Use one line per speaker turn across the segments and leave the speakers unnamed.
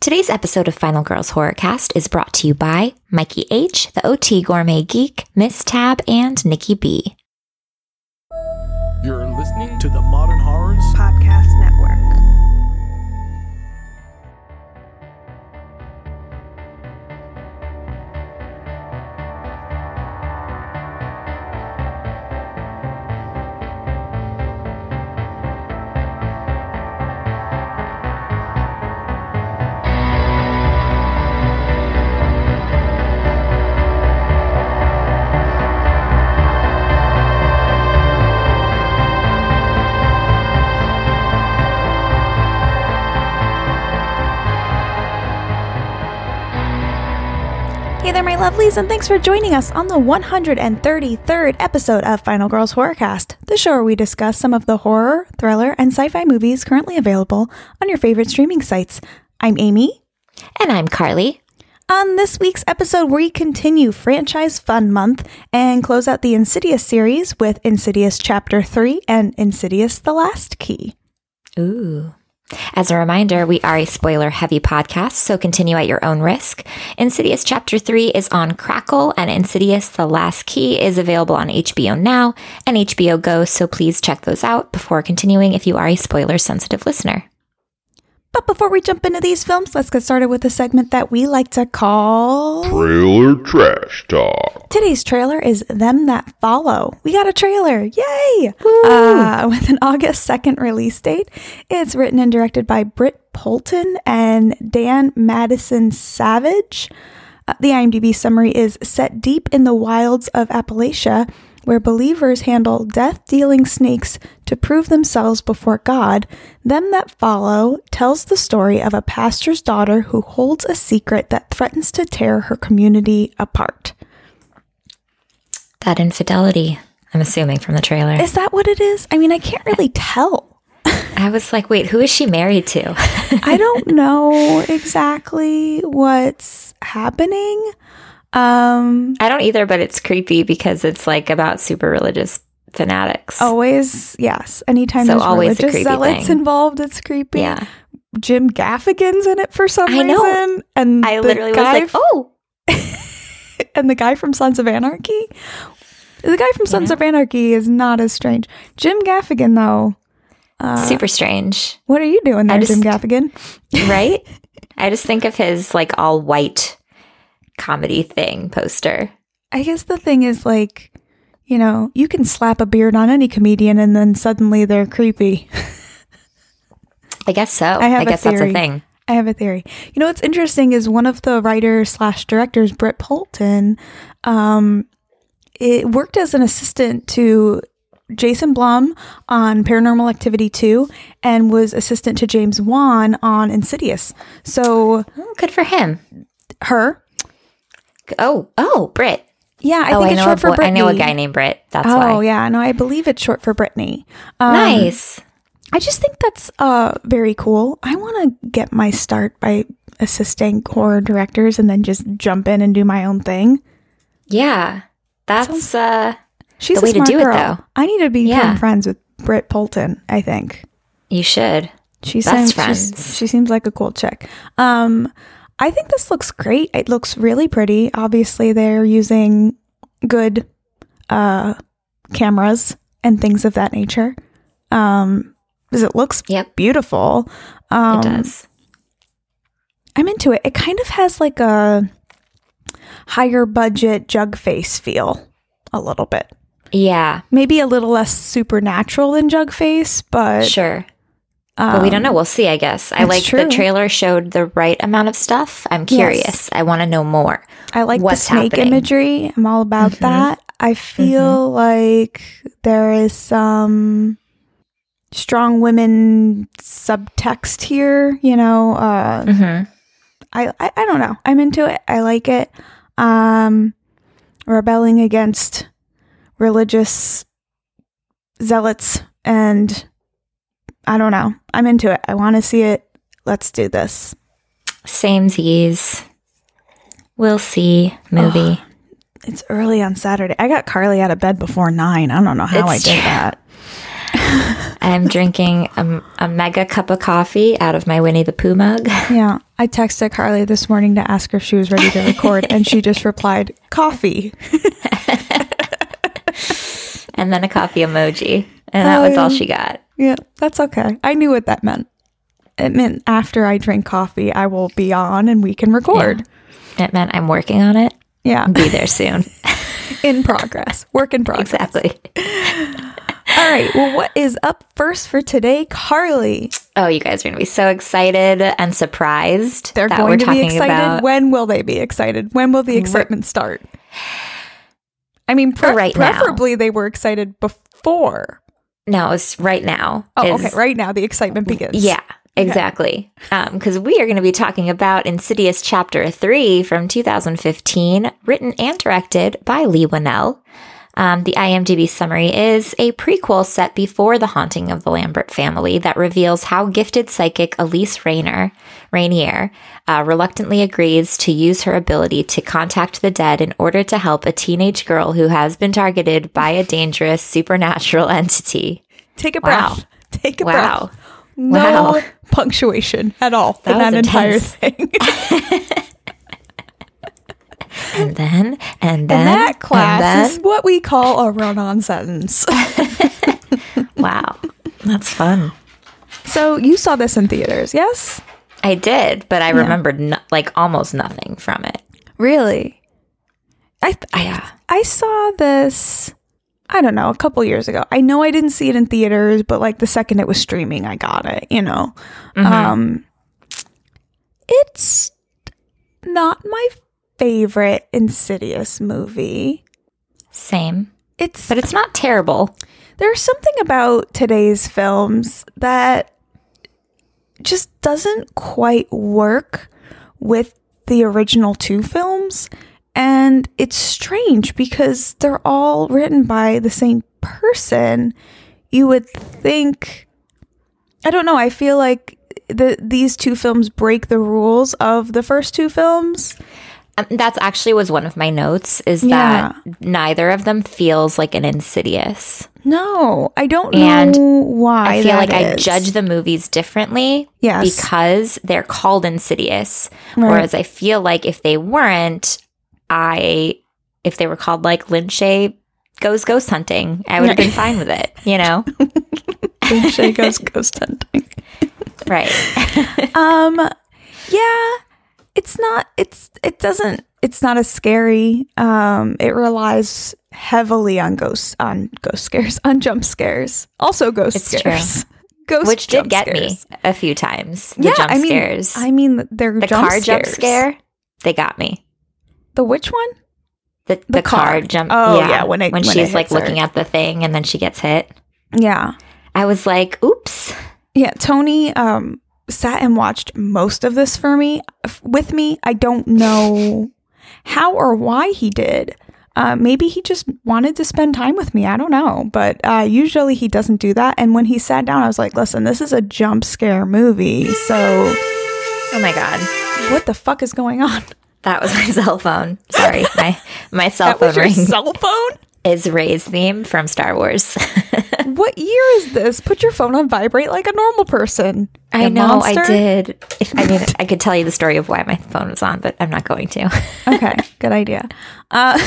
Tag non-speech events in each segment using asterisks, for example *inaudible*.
Today's episode of Final Girls Horrorcast is brought to you by Mikey H, the OT Gourmet Geek, Miss Tab, and Nikki B.
You're listening to the Modern
lovelies, and thanks for joining us on the 133rd episode of Final Girls Horrorcast, the show where we discuss some of the horror, thriller, and sci fi movies currently available on your favorite streaming sites. I'm Amy.
And I'm Carly.
On this week's episode, we continue Franchise Fun Month and close out the Insidious series with Insidious Chapter 3 and Insidious The Last Key.
Ooh. As a reminder, we are a spoiler heavy podcast, so continue at your own risk. Insidious Chapter 3 is on Crackle, and Insidious The Last Key is available on HBO Now and HBO Go, so please check those out before continuing if you are a spoiler sensitive listener.
But before we jump into these films, let's get started with a segment that we like to call.
Trailer Trash Talk.
Today's trailer is Them That Follow. We got a trailer. Yay! Uh, *laughs* with an August 2nd release date. It's written and directed by Britt Poulton and Dan Madison Savage. Uh, the IMDb summary is set deep in the wilds of Appalachia, where believers handle death dealing snakes to prove themselves before God. Them That Follow tells the story of a pastor's daughter who holds a secret that threatens to tear her community apart.
That infidelity, I'm assuming from the trailer.
Is that what it is? I mean, I can't really tell.
I was like, wait, who is she married to? *laughs*
I don't know *laughs* exactly what's happening. Um,
I don't either, but it's creepy because it's like about super religious fanatics.
always, yes. Anytime
So
there's
always
religious zealots
thing.
involved, it's creepy.
yeah.
Jim Gaffigan's in it for some
I know.
reason, and
I literally was like, oh, *laughs*
and the guy from Sons of Anarchy. The guy from Sons
Yeah.
of Anarchy is not as strange. Jim Gaffigan, though. Uh,
super strange,
What are you doing there, Jim Gaffigan?
right? *laughs* I just think of his like all white comedy thing poster.
I guess the thing is like, you know, you can slap a beard on any comedian and then suddenly they're creepy.
I guess so.
I have a
guess that's a
theory.
thing.
I have a theory. You know what's interesting is one of the writers slash directors, Britt Poulton, um, it worked as an assistant to Jason Blum on Paranormal Activity 2 and was assistant to James Wan on Insidious. So
Oh, good for him.
her,
Oh, oh, Brit.
yeah, I
oh,
think
I
it's short
a
for
boy- I know a guy named Brit. That's
oh
why.
Oh, yeah, no, I believe it's short for Brittany. Um,
Nice.
I just think that's uh very cool. I want to get my start by assisting horror directors and then just jump in and do my own thing.
Yeah. That's uh
She's
The way
a
to do it,
girl.
though.
I need to become
Yeah.
friends with Britt Poulton. I think
you should.
she
Best
seems
friends.
she seems like a cool chick. Um, I think this looks great. It looks really pretty. Obviously, they're using good uh cameras and things of that nature. Um, because it looks
Yep.
beautiful. Um,
it does.
I'm into it. It kind of has like a higher budget jug face feel a little bit.
Yeah.
Maybe a little less supernatural than jug face, but
Sure. But we don't
um,
know. We'll see, I guess. I like
true.
the trailer showed the right amount of stuff. I'm curious. I want to know more.
I like
what's
the snake
happening.
imagery. I'm all about
Mhm.
that. I feel like there is some strong women subtext here, you know, uh
hmm
I, I I don't know. I'm into it. I like it. Um, rebelling against religious zealots, and I don't know. I'm into it. I want to see it. Let's do this.
Samesies. We'll see. Movie.
It's early on Saturday. I got Carly out of bed before nine. I don't know how
It's
I did that. *laughs*
I'm drinking a, a mega cup of coffee out of my Winnie the Pooh mug. *laughs*
Yeah, I texted Carly this morning to ask her if she was ready to record, and she just replied, "Coffee." *laughs*
And then a coffee emoji. And that was all
Um,
she got.
Yeah, that's okay. I knew what that meant. It meant after I drink coffee, I will be on and we can record.
It meant I'm working on it.
Yeah,
Be there soon. *laughs*
in progress, work in progress.
exactly.
All right. Well, what is up first for today, Carly?
Oh, you guys are going to be so excited and surprised
They're going to be excited.
about
When will they be excited? When will the excitement start? I mean, pre-
Right now.
preferably they were excited before.
No, it's right now.
Oh,
is-
okay. Right now, the excitement begins.
Yeah, exactly. Um, because we are going to be talking about Insidious Chapter 3 from 2015, written and directed by Leigh Whannell. Um, the IMDb summary is a prequel set before the haunting of the Lambert family that reveals how gifted psychic Elise Rainer, Rainier uh, reluctantly agrees to use her ability to contact the dead in order to help a teenage girl who has been targeted by a dangerous supernatural *laughs* entity.
Take a
Wow.
breath. Take a
Wow.
breath. No
Wow.
punctuation at all
That
in that
was
entire thing. *laughs* *laughs*
And then, and then,
and that class
and
is what we call a run-on sentence. *laughs* *laughs*
wow, that's fun.
so you saw this in theaters, yes?
I did, but I remembered no, like almost nothing from it.
Really? I I,
Yeah.
I saw this I don't know, a couple years ago. I know I didn't see it in theaters, but like the second it was streaming, I got it, you know. Um it's not my favorite Insidious movie.
Same,
It's
but it's not terrible.
there's something about today's films that just doesn't quite work with the original two films. And it's strange because they're all written by the same person. You would think, I don't know, I feel like the, these two films break the rules of the first two films.
That's actually was one of my notes. Is
Yeah.
that neither of them feels like an Insidious,
No, I don't
And
know why.
I feel like I judge the movies differently
Yes.
because they're called Insidious.
Right.
Whereas I feel like if they weren't, I if they were called like Lin Shaye goes ghost hunting, I would have been fine with it, you know? *laughs*
Shaye goes *laughs* ghost hunting.
right. *laughs*
Um, yeah, it's not. It's it doesn't. It's not as scary. Um, it relies heavily on ghosts, on ghost scares, *laughs* on jump scares. Also, ghost
It's
scares. *laughs* Ghost
Which did get
scares.
me a few times. The
Yeah,
jump
I mean,
scares.
I mean, they're
the
jump
car jump scare, they got me.
The which one?
The, the,
car.
car. jump.
Oh, yeah, when it- when it
she's like
her.
looking at the thing and then she gets hit.
Yeah,
I was like, oops.
yeah. Tony um sat and watched most of this for me with me. I don't know how or why he did. Uh, maybe he just wanted to spend time with me. I don't know. But uh, usually he doesn't do that. And when he sat down, I was like, listen, this is a jump scare movie. So
Oh my god.
what the fuck is going on?
That was my *laughs* cell phone. Sorry. My my cell phone rings
cell phone?
Is Rey's theme from Star Wars. *laughs*
What year is this? Put your phone on vibrate like a normal person.
I know
monster.
I did. If, I mean, *laughs* I could tell you the story of why my phone was on, but I'm not going to. *laughs*
okay, good idea. Uh,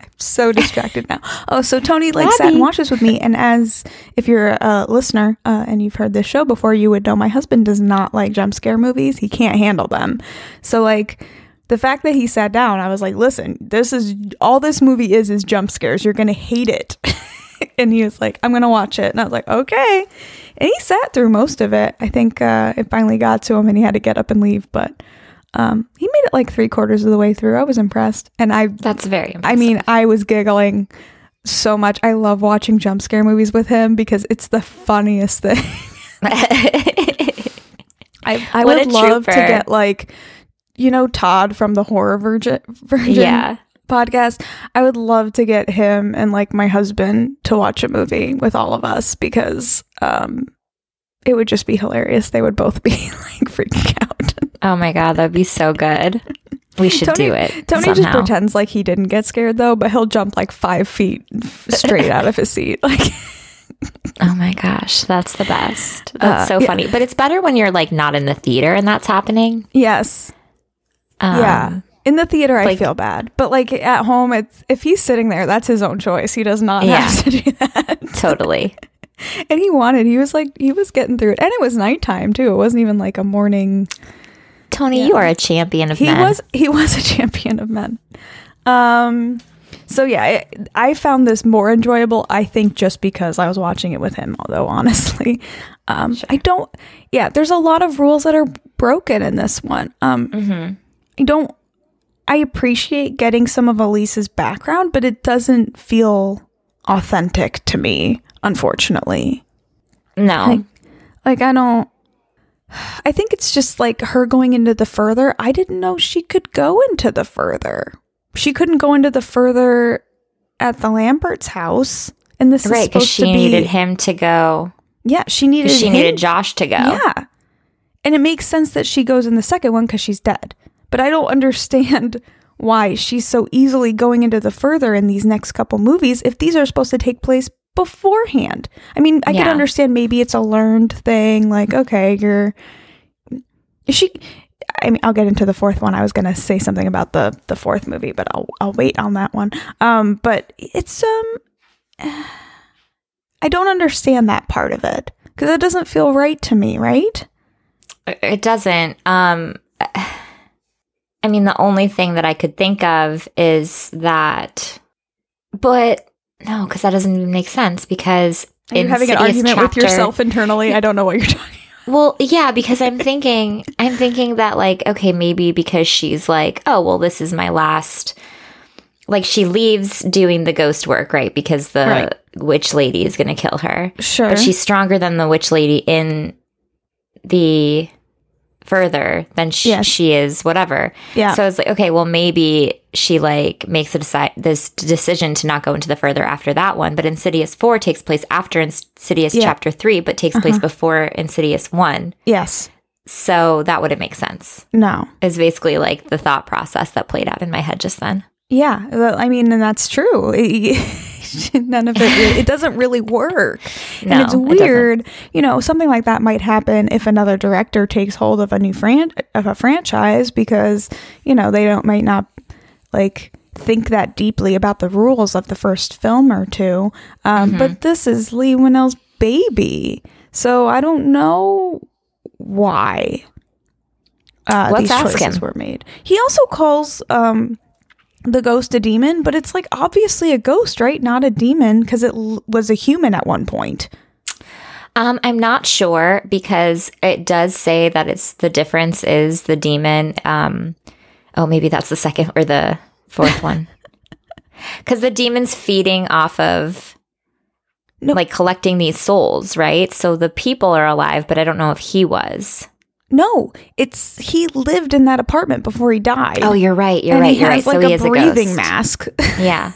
I'm so distracted now. Oh, so Tony like sat and watches with me, and as if you're a listener uh, and you've heard this show before, you would know my husband does not like jump scare movies. He can't handle them. So like. The fact that he sat down, I was like, "Listen, this is all this movie is is jump scares. You're gonna hate it." *laughs* and he was like, "I'm gonna watch it," and I was like, "Okay." And he sat through most of it. I think uh, it finally got to him, and he had to get up and leave. But um, he made it like three quarters of the way through. I was impressed, and I,
That's very. Impressive.
I mean, I was giggling so much. I love watching jump scare movies with him because it's the funniest *laughs* thing. *laughs* I, I would love to get like, you know, Todd from the Horror Virgin, Virgin
yeah.
podcast. I would love to get him and like my husband to watch a movie with all of us because um, it would just be hilarious. They would both be *laughs* like freaking out.
Oh my god, that'd be so good. We should
Tony-
do it.
Tony just pretends like he didn't get scared though, but he'll jump like five feet straight out of his seat. *laughs* Like
Oh my gosh, that's the best. That's
Uh,
so
yeah.
funny. But it's better when you're like not in the theater and that's happening.
yes.
Um,
yeah. In the theater, I feel bad, but like at home, it's if he's sitting there, that's his own choice. He does not
Yeah.
have to do that. *laughs*
Totally.
and he wanted. He was like, he was getting through it, and it was nighttime too. It wasn't even like a morning.
Tony,
Yeah.
you are a champion of
He
men.
was he was a *laughs* champion of men. Um. So yeah, I, I found this more enjoyable. I think just because I was watching it with him. Although *laughs* honestly, um, I don't. Yeah, there's a lot of rules that are broken in this one. Um,
Mm-hmm.
I don't. I appreciate getting some of Elise's background, but it doesn't feel authentic to me. Unfortunately,
No.
Like- like I don't. I think it's just like her going into the further. I didn't know she could go into the further. She couldn't go into the further at the Lambert's house, and this
right,
is
because
supposed
she
to be.
needed him to go.
Yeah, she needed.
she
him-
needed Josh to go.
Yeah, and it makes sense that she goes in the second one because she's dead. But I don't *laughs* understand why she's so easily going into the further in these next couple movies if these are supposed to take place beforehand. I mean, I could
Yeah.
understand maybe it's a learned thing, like okay, you're she. I mean, I'll get into the fourth one. I was gonna say something about the the fourth movie, but I'll I'll wait on that one. Um, but it's um, *sighs* I don't understand that part of it because it doesn't feel right to me, right?
It doesn't. Um, I mean, the only thing that I could think of is that, but no, because that doesn't even make sense. Because
Are
in
having an argument with yourself internally? I don't know what you're *laughs* talking.
Well, yeah, because I'm thinking, I'm thinking that like, okay, maybe because she's like, oh, well, this is my last. Like she leaves doing the ghost work, right? Because the
Right.
witch lady is going to kill her.
Sure.
but she's stronger than the witch lady in the further than she,
Yes.
she is whatever
Yeah.
so it's like okay well maybe she like makes a decide this decision to not go into the further after that one but insidious 4 takes place after insidious
Yeah. Uh-huh.
chapter 3 but takes place before insidious 1
yes.
so that wouldn't make sense
No.
is basically like the thought process that played out in my head just then
Yeah. well, I mean, and that's true. *laughs* *laughs* None of it. It doesn't really work.
No,
and it's
it
weird. You know, something like that might happen if another director takes hold of a new fran- of a franchise because you know they don't might not like think that deeply about the rules of the first film or two. Um,
Mm-hmm.
But this is Leigh Whannell's baby, so I don't know why uh,
Let's
these choices
him.
were made. He also calls um, the ghost a demon, but it's like obviously a ghost, right? Not a demon because it l- was a human at one point.
Um, I'm not sure because it does say that it's the difference is the demon. Um, oh, maybe that's the second or the fourth one. *laughs* Because the demon's feeding off of
No.
like collecting these souls, right? So the people are alive, but I don't know if he was.
No, it's he lived in that apartment before he died.
Oh, you're right. You're
and
right.
he
You're right.
has like
so
a
he is
breathing
a
mask. *laughs*
Yeah.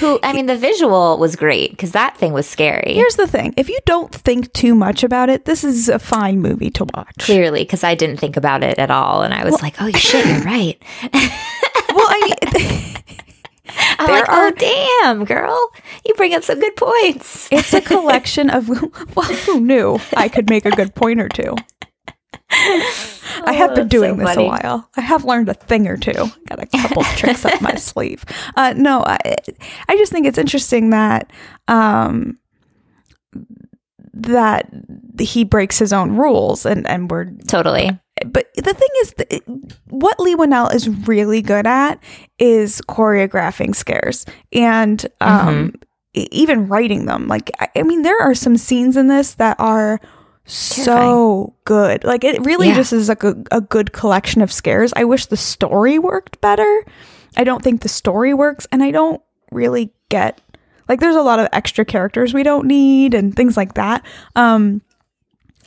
Who? I mean, the visual was great because that thing was scary.
Here's the thing: if you don't think too much about it, this is a fine movie to watch.
Clearly, because I didn't think about it at all, and I was like, "Oh shit, you're right." *laughs*
Well, I *laughs* mean,
I'm
There
like, oh,
are-
"Oh damn, girl, you bring up some good points."
it's a collection of. Well, who knew I could make a good point or two? I have been
Oh, that's
doing
so
this
funny.
a while. I have learned a thing or two. Got a couple *laughs* tricks up my sleeve. Uh, no, I, I just think it's interesting that um, that he breaks his own rules, and and we're
Totally.
but the thing is, th- what Leigh Whannell is really good at is choreographing scares and um, e- even writing them. Like, I, I mean, there are some scenes in this that are so good. Like, it really
Yeah.
just is like a, a good collection of scares. I wish the story worked better. I don't think the story works, and I don't really get like there's a lot of extra characters we don't need and things like that. Um,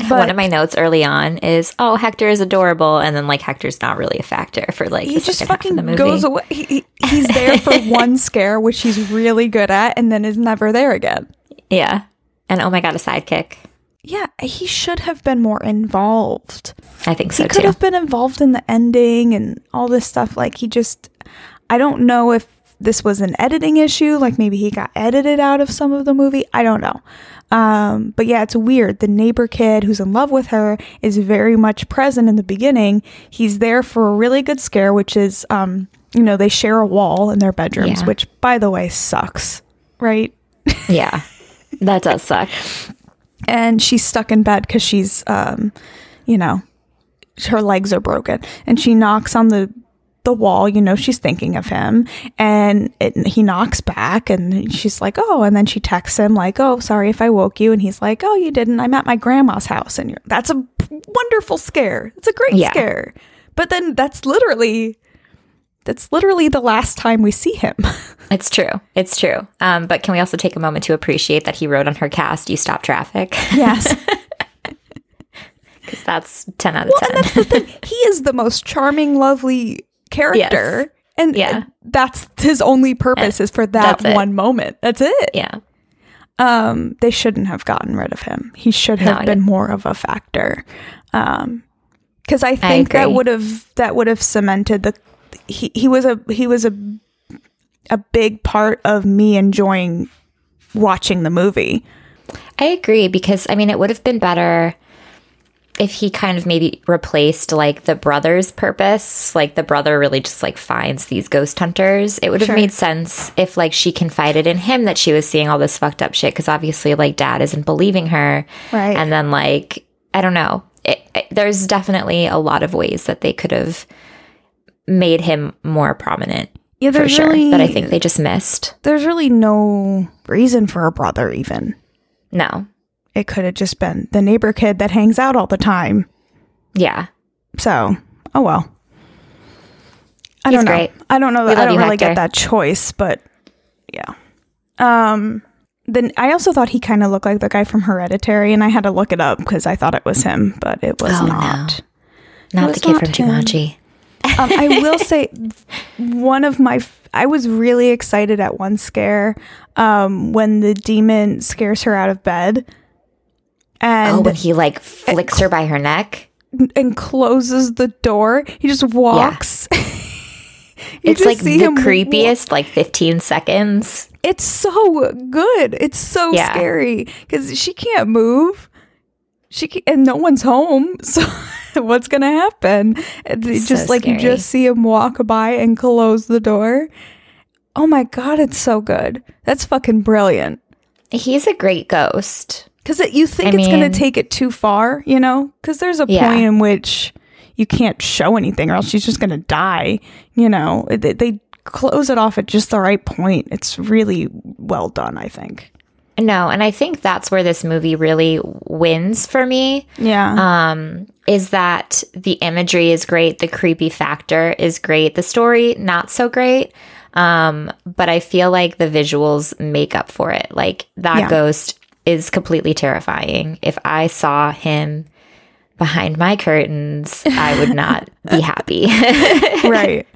but
One of my notes early on is, "Oh, Hector is adorable," and then like Hector's not really a factor for like
he just fucking
of the movie.
goes away. He, he- he's there for *laughs* one scare, which he's really good at, and then is never there again.
Yeah, and oh my god, a sidekick.
Yeah, he should have been more involved.
I think so
he could
too.
have been involved in the ending and all this stuff. Like he just, I don't know if this was an editing issue, like maybe he got edited out of some of the movie. I don't know. Um, but yeah, it's weird. The neighbor kid who's in love with her is very much present in the beginning. He's there for a really good scare, which is, um, you know, they share a wall in their bedrooms,
Yeah.
which, by the way, sucks, right?
Yeah. *laughs* That does suck.
And she's stuck in bed because she's um you know her legs are broken. And she knocks on the the wall you know she's thinking of him. And it, he knocks back and she's like oh and then she texts him like oh sorry if i woke you. And he's like oh you didn't. I'm at my grandma's house. And you're that's a wonderful scare. It's a great
Yeah.
scare. But then that's literally that's literally the last time we see him *laughs*
It's true. It's true. Um, but can we also take a moment to appreciate that he wrote on her cast, You Stop Traffic? *laughs*
yes
Because that's 10 out of 10.
and that's the thing. *laughs* He is the most charming, lovely character. And
Yeah.
that's his only purpose is for that
That's it.
one moment. That's it.
yeah.
Um, they shouldn't have gotten rid of him. He should have
I
been
didn't.
more of a factor. Um, because I think that would have that would have cemented the he, he was a he was a a big part of me enjoying watching the movie.
I agree because I mean it would have been better if he kind of maybe replaced like the brother's purpose, like the brother really just like finds these ghost hunters. It would have
Sure.
made sense if like she confided in him that she was seeing all this fucked up shit because obviously like dad isn't believing her.
Right.
And then like I don't know. It, it- there's definitely a lot of ways that they could have made him more prominent
Yeah, there's
sure
really
that I think they just missed.
there's really no reason for a brother even.
No.
it could have just been the neighbor kid that hangs out all the time.
Yeah.
So, oh well. I
He's
don't know.
great.
I don't know. That, I don't
you,
really get that choice, but yeah. Um. Then I also thought he kind of looked like the guy from Hereditary, and I had to look it up because I thought it was him, but it was
Oh, no.
not.
Not
was
the kid
not
from
him.
Jumanji.
Um, I will *laughs* say one of my f- I was really excited at one scare um, when the demon scares her out of bed and
oh, when he like flicks her by her neck.
and closes the door. He just walks. *laughs* You
It's like the creepiest, like 15 seconds.
It's so good. It's so
Yeah.
scary because she can't move. She can, and no one's home. *laughs* So *laughs* what's gonna happen? And it's
So
just like you just see him walk by and close the door. Oh my god, it's so good. That's fucking brilliant.
He's a great ghost.
Because you think
I
it's going to take it too far, you know? Because there's a
Yeah.
point in which you can't show anything or else she's just going to die, you know? They, they close it off at just the right point. It's really well done, I think.
No, and I think that's where this movie really wins for me.
Yeah.
Um, is that the imagery is great, the creepy factor is great, the story not so great. Um, but I feel like the visuals make up for it. Like that
Yeah.
ghost is completely terrifying. If I saw him behind my curtains, I would not be happy. *laughs*
right.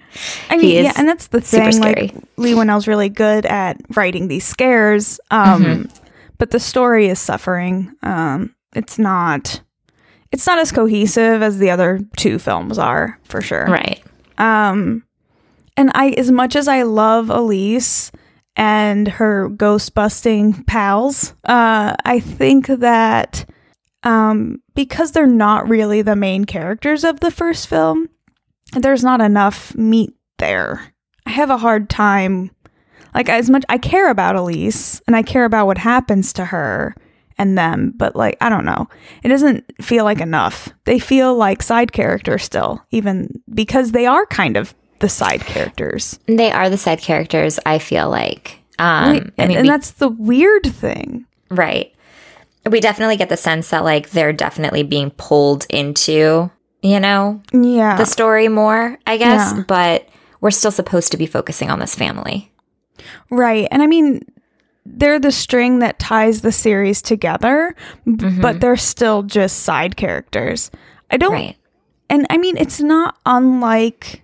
I mean, yeah, and that's the thing.
scary.
Like Leigh Whannell's really good at writing these scares, um,
Mm-hmm.
but the story is suffering. Um, it's not. It's not as cohesive as the other two films are, for sure.
right.
Um, and I, as much as I love Elise and her ghost busting pals, uh, I think that um, because they're not really the main characters of the first film, there's not enough meat there. I have a hard time, like, as much I care about Elise and I care about what happens to her and them, but like, I don't know. It doesn't feel like enough. They feel like side characters still, even because they are kind of the side characters.
They are the side characters, I feel like. Um, I
and,
mean,
and
we-
that's the weird thing.
Right. We definitely get the sense that like they're definitely being pulled into, you know,
Yeah.
the story more, I guess,
Yeah.
but we're still supposed to be focusing on this family.
Right. And I mean, they're the string that ties the series together,
Mm-hmm.
but they're still just side characters. I don't,
Right.
and I mean, it's not unlike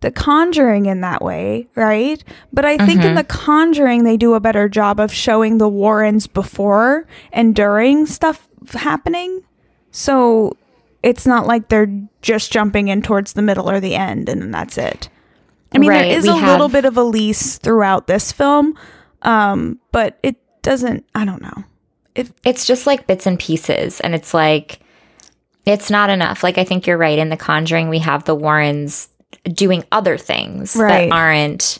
The Conjuring in that way, right? But I think
Mm-hmm.
in The Conjuring, they do a better job of showing the Warrens before and during stuff happening. So it's not like they're just jumping in towards the middle or the end and then that's it. I mean,
Right,
there is a little bit of Elise throughout this film, um, but it doesn't. I don't know.
it's just like bits and pieces and it's like it's not enough like i think you're right in the conjuring we have the warrens doing other things
Right.
that aren't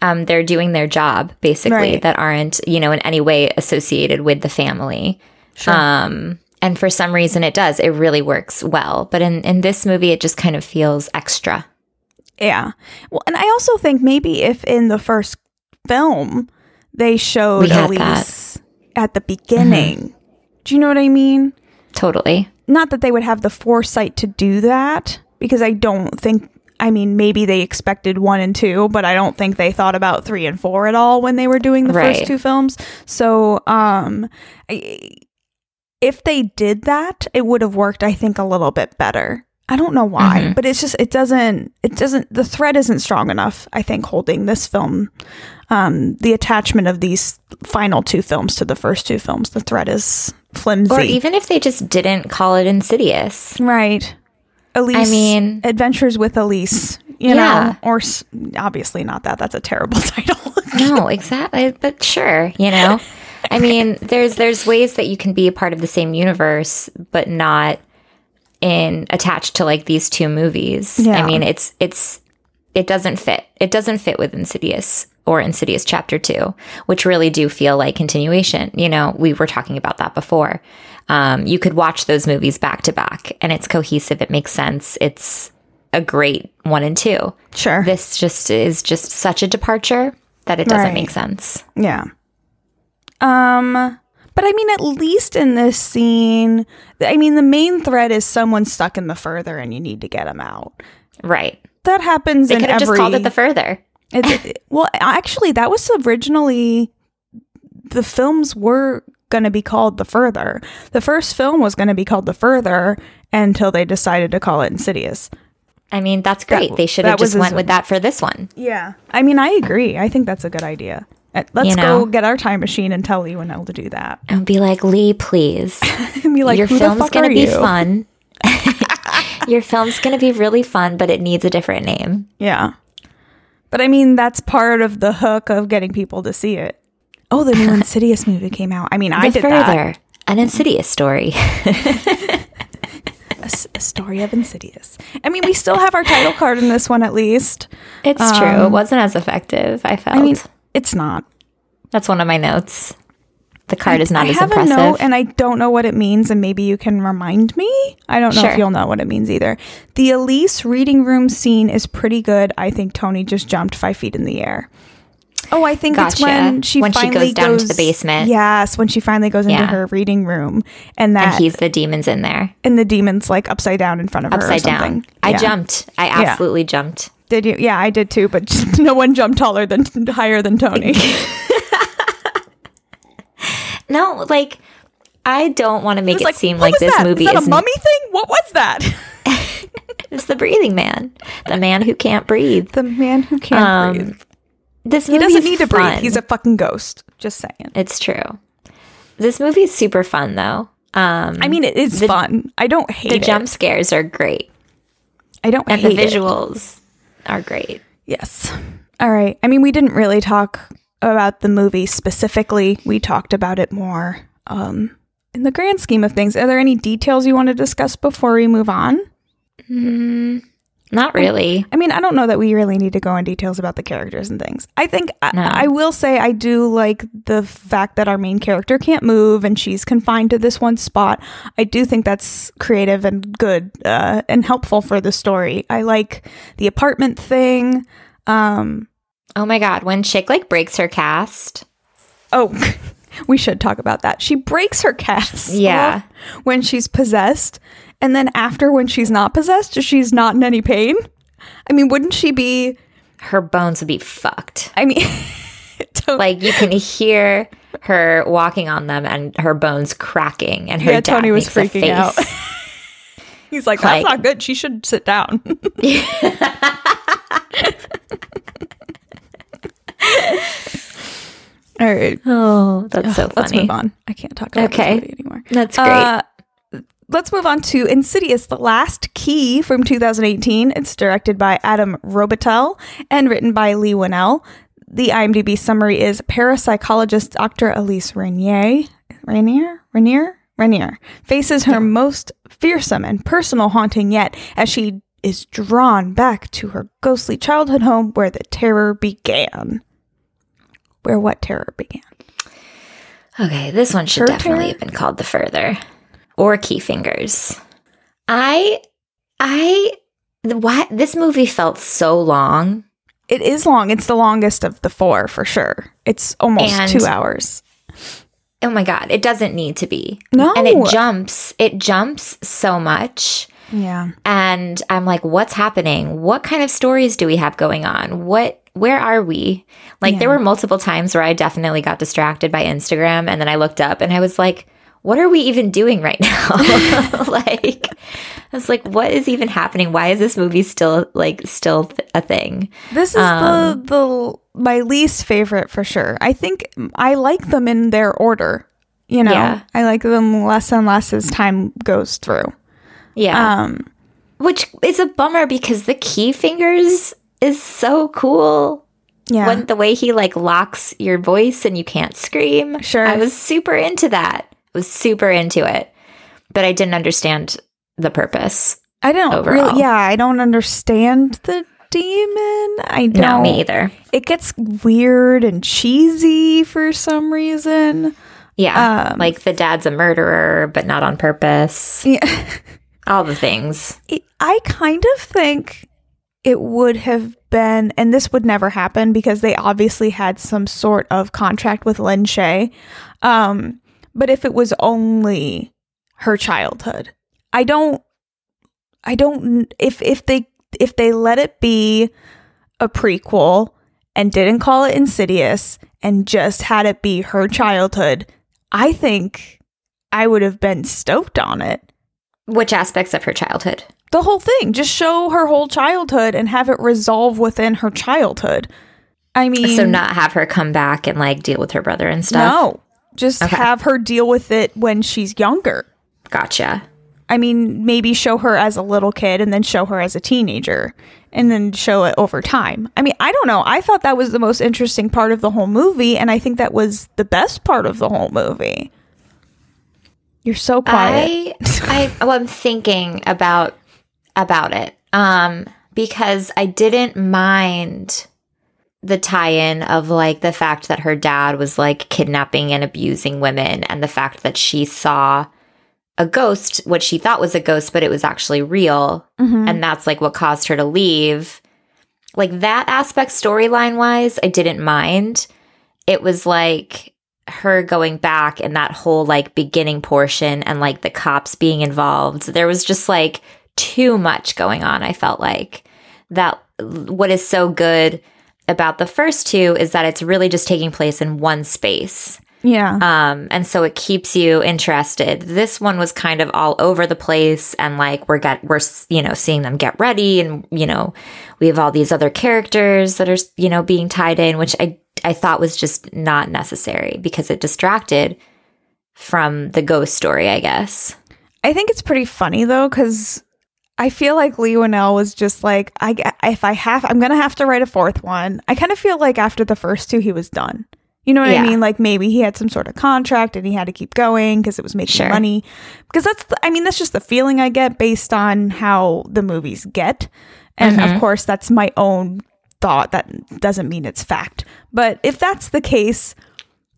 um, they're doing their job basically
Right.
that aren't you know in any way associated with the family um and for some reason it does it really works well but in in this movie it just kind of feels extra
Yeah. Well, and I also think maybe if in the first film they showed Elise at the beginning, do you know what I mean?
totally
Not that they would have the foresight to do that, because I don't think. I mean, maybe they expected one and two, but I don't think they thought about three and four at all when they were doing the
Right.
first two films. So, um, I, if they did that, it would have worked. I think a little bit better. I don't know why,
Mhm.
but it's just it doesn't it doesn't the thread isn't strong enough. I think holding this film, um, the attachment of these final two films to the first two films, the thread is flimsy.
or even if they just didn't call it insidious
Right. Elise.
I mean-
Adventures with Elise. You
Yeah.
know, or obviously not that. That's a terrible *laughs* title.
no exactly but sure you know i mean there's there's ways that you can be a part of the same universe but not in attached to like these two movies
Yeah.
i mean it's it's it doesn't fit it doesn't fit with insidious or insidious chapter 2 which really do feel like continuation you know we were talking about that before um, you could watch those movies back to back and it's cohesive it makes sense it's a great one and two
sure.
this just is just such a departure that it doesn't
Right.
make sense.
yeah. Um. But I mean, at least in this scene, I mean, the main thread is someone stuck in the further, and you need to get them out.
Right.
That happens
They could have
every.
just called it the further.
It- it- well, actually, that was originally the films were going to be called The Further. The first film was going to be called The Further until they decided to call it Insidious.
I mean, that's great.
That-
they should have just went
his-
with that for this one.
Yeah. I mean, I agree. I think that's a good idea. Let's
You
go get our time machine and tell Leigh Whannell to do that.
And be like, Lee, please. *laughs*
And be like,
Your film's gonna be
you?
fun. *laughs* *laughs* Your film's gonna be really fun, but it needs a different name.
Yeah. But I mean, that's part of the hook of getting people to see it. Oh, the new Insidious movie came out. I mean, I
the
did that.
further. An insidious story.
A, s- a story of Insidious. I mean, we still have our title card in this one at least.
It's true. It wasn't as effective, I felt.
Um, I mean, it's not.
that's one of my notes. The card is not
I
as
have
impressive.
a note and I don't know what it means, and maybe you can remind me. I don't know
Sure.
if you'll know what it means either. The Elise reading room scene is pretty good. I think Tony just jumped five feet in the air. Oh, I think it's when she
When she
finally
goes down to the basement.
Yes, when she finally goes into her reading room, and that
and he's the demons in there.
and the demon's like upside down in front of her.
Upside
something.
down. I jumped. I absolutely jumped.
Did you? Yeah, I did too. But *laughs* just no one jumped taller than higher than Tony. *laughs*
No, like I don't want to make it seem like this
that?
movie
is that
is
a mummy thing. What was that? *laughs*
It's the breathing man, the man who can't breathe.
the man who can't
Um,
breathe.
This
He doesn't need to
fun.
breathe. He's a fucking ghost. Just saying.
It's true. This movie is super fun though. Um,
I mean, it is fun. I don't hate
the
it.
jump scares are great,
I don't
and the
visuals. it.
Are great.
Yes. All right. I mean, we didn't really talk about the movie specifically. We talked about it more um, in the grand scheme of things. Are there any details you want to discuss before we move on?
Not really.
I mean, I don't know that we really need to go in details about the characters and things. I think
No.
I, I will say I do like the fact that our main character can't move and she's confined to this one spot. I do think that's creative and good uh, and helpful for the story. I like the apartment thing. Um,
Oh my god, when chick like breaks her cast,
oh, *laughs* we should talk about that. She breaks her cast.
Yeah.
when she's possessed, and then after when she's not possessed, she's not in any pain. I mean, wouldn't she be?
her bones would be fucked.
I mean, *laughs*
Like you can hear her walking on them and her bones cracking, and her
Yeah, Tony was freaking out. *laughs* *laughs* He's like,
Like-
that's not good. She should sit down. All right.
oh, that's so funny.
Let's move on. I can't talk about
Okay.
this movie anymore.
That's great.
Uh, let's move on to Insidious, The Last Key from 2018. It's directed by Adam Robitel and written by Leigh Whannell. The IMDb summary is parapsychologist Dr. Elise Rainier, Rainier, Rainier, Rainier faces her most fearsome and personal haunting yet as she is drawn back to her ghostly childhood home where the terror began. Where what terror began?
Okay, this one should
Her
definitely
turn?
have been called The Further or Key Fingers. I, I, what? This movie felt so long.
It is long. It's the longest of the four for sure. It's almost
And-
two hours.
Oh my God, it doesn't need to be.
No.
And it jumps, it jumps so much.
Yeah.
And I'm like, what's happening? What kind of stories do we have going on? What, where are we? Like, there were multiple times where I definitely got distracted by Instagram. And then I looked up and I was like, what are we even doing right now? *laughs* *laughs* like, I was like, what is even happening? Why is this movie still like still a thing?
This is
Um,
the the my least favorite for sure. I think I like them in their order. You know,
Yeah.
I like them less and less as time goes through.
Yeah.
Um,
Which is a bummer because the key fingers is so cool.
yeah,
When the way he like locks your voice and you can't scream.
Sure.
I was super into that. I was super into it. But I didn't understand the purpose.
I don't
overall.
really. Yeah, I don't understand the demon. I don't.
No, me either.
It gets weird and cheesy for some reason.
Yeah.
Um,
like the dad's a murderer, but not on purpose.
Yeah.
All the things. *laughs*
I kind of think it would have been, and this would never happen because they obviously had some sort of contract with Lin Shaye. Um, but if it was only her childhood, I don't, I don't. If if they if they let it be a prequel and didn't call it Insidious and just had it be her childhood, I think I would have been stoked on it
Which aspects of her childhood?
The whole thing. Just show her whole childhood and have it resolve within her childhood. I mean,
So not have her come back and like deal with her brother and stuff.
no, just
Okay.
have her deal with it when she's younger.
Gotcha.
I mean, maybe show her as a little kid and then show her as a teenager and then show it over time. I mean, I don't know. I thought that was the most interesting part of the whole movie, and I think that was the best part of the whole movie. You're so quiet.
I I *laughs* well, I'm thinking about about it. Um because I didn't mind the tie-in of like the fact that her dad was like kidnapping and abusing women and the fact that she saw a ghost, what she thought was a ghost, but it was actually real.
Mhm.
And that's like what caused her to leave. Like that aspect, storyline wise, I didn't mind. It was like her going back and that whole like beginning portion and like the cops being involved. There was just like too much going on, I felt like. That what is so good about the first two is that it's really just taking place in one space.
yeah.
Um, and so it keeps you interested. This one was kind of all over the place, and like we're get we're you know seeing them get ready, and you know we have all these other characters that are you know being tied in, which I I thought was just not necessary because it distracted from the ghost story, I guess.
I think it's pretty funny though, because I feel like Leigh Whannell was just like, I if I have, I'm gonna have to write a fourth one. I kind of feel like after the first two, he was done. You know what
Yeah.
I mean? Like maybe he had some sort of contract and he had to keep going because it was making
Sure.
money. Because that's, the, I mean, that's just the feeling I get based on how the movies get, and
Mhm.
of course that's my own thought. That doesn't mean it's fact. But if that's the case,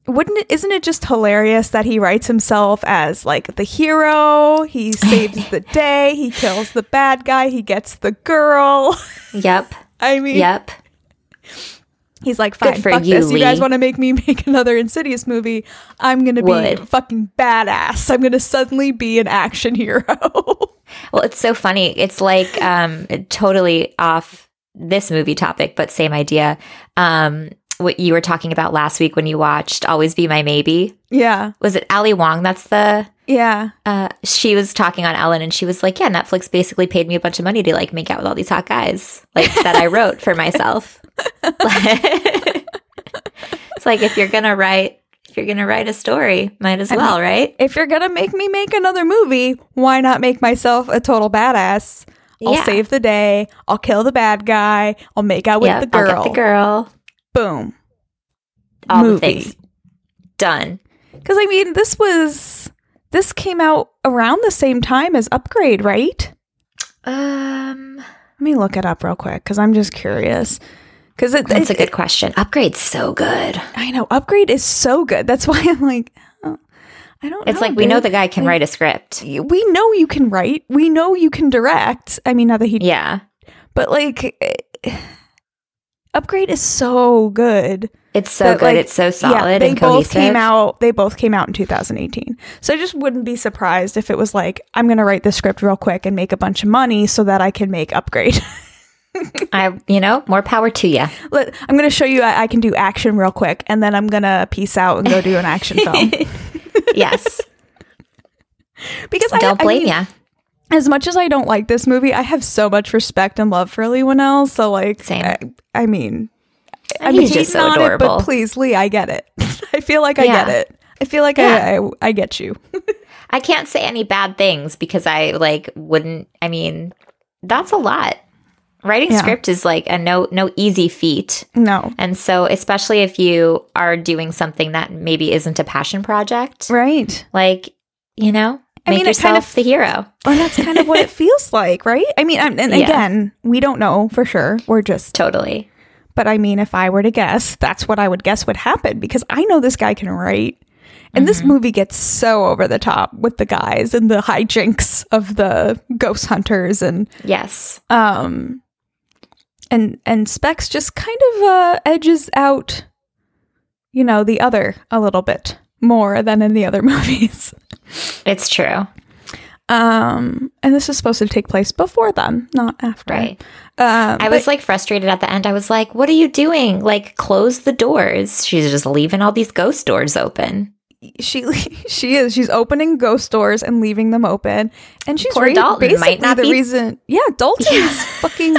wouldn't it isn't it just hilarious that he writes himself as like the hero he *laughs* saves the day he kills the bad guy he gets the girl
Yep. *laughs*
i mean
Yep.
he's like fine
for
fuck
you,
this you guys want to make me *laughs* make another insidious movie i'm gonna be
Would.
fucking badass i'm gonna suddenly be an action hero
Well, it's so funny. It's like um totally off this movie topic, but same idea. Um what you were talking about last week when you watched Always Be My Maybe.
yeah
Was it Ali Wong? That's the
yeah
uh she was talking on Ellen and she was like, Yeah, Netflix basically paid me a bunch of money to like make out with all these hot guys. Like that I *laughs* wrote for myself. *laughs* it's like if you're gonna write if you're gonna write a story, might as
I
well,
mean-
right?
If you're gonna make me make another movie, why not make myself a total badass? I'll
Yeah.
save the day. I'll kill the bad guy. I'll make out with
Yep,
the
I'll
girl.
get the girl.
Boom.
All
Movie.
the things done.
Because I mean, this was this came out around the same time as Upgrade, right?
Um,
Let me look it up real quick because I'm just curious. Because it,
that's
it-
a good question. Upgrade's so good.
I know Upgrade is so good. That's *laughs* why I'm like, oh, I don't.
It's
know,
like we know the guy can
Like,
write a script.
We know you can write. We know you can direct. I mean, not that he,
Yeah,
but like, eh, Upgrade is so good.
it's so
that,
good.
like,
it's so solid
they
and
both came out. They both came out in 2018. So I just wouldn't be surprised if it was like, I'm going to write the script real quick and make a bunch of money so that I can make Upgrade. *laughs*
I, you know, more power to you.
Let- I'm going to show you I, I can do action real quick, and then I'm going to peace out and go do an action *laughs* film.
yes, *laughs*
Because I
don't
I
blame
mean,
ya.
As much as I don't like this movie, I have so much respect and love for Leigh Whannell. So like,
Same.
I, I mean, I mean,
He's just so
on it,
adorable.
but please, Leigh, I get it. *laughs* I feel like I get it. I feel like
Yeah.
I, I I get you. *laughs*
I can't say any bad things because I like wouldn't. I mean, that's a lot. Writing
Yeah.
script is like a no no easy feat.
No,
And so, especially if you are doing something that maybe isn't a passion project,
right?
like, you know,
I
make
mean,
yourself
kind of-
the hero. *laughs*
And that's kind of what it *laughs* feels like, right? I mean, I'm, and
Yeah.
again, we don't know for sure. We're just,
Totally.
but I mean, if I were to guess, that's what I would guess would happen because I know this guy can write. And this movie gets so over the top with the guys and the hijinks of the ghost hunters and
Yes.
um and and Specs just kind of uh edges out you know the other a little bit more than in the other *laughs* movies.
It's true.
Um and this is supposed to take place before them, not after.
Right.
Um
I was like frustrated at the end. I was like, what are you doing? Like, close the doors. She's just leaving all these ghost doors open.
she *laughs* she is she's opening ghost doors and leaving them open and she's
Poor
re-
Dalton might not
the
be-
reason yeah dalton's *laughs* fucking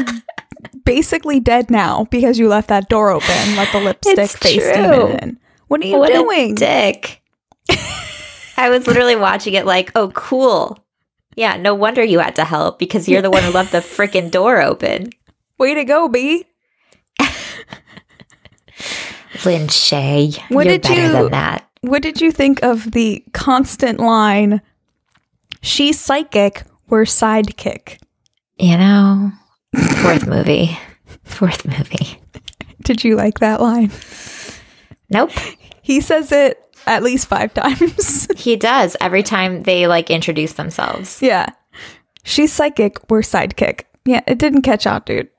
basically dead now because you left that door open let the lipstick
It's
face
true.
demon in what are you
what
doing
dick. *laughs* I was literally watching it like, oh, cool. Yeah, no wonder you had to help because you're the one who left the freaking door open.
way to go b *laughs*
Lin Shaye,
What
you're
did
better
you-
than that.
what did you think of the constant line she's psychic we're sidekick
You know, fourth movie. Fourth movie. *laughs*
did you like that line
Nope.
he says it at least five times *laughs*
He does every time they like introduce themselves.
yeah she's psychic we're sidekick yeah it didn't catch on dude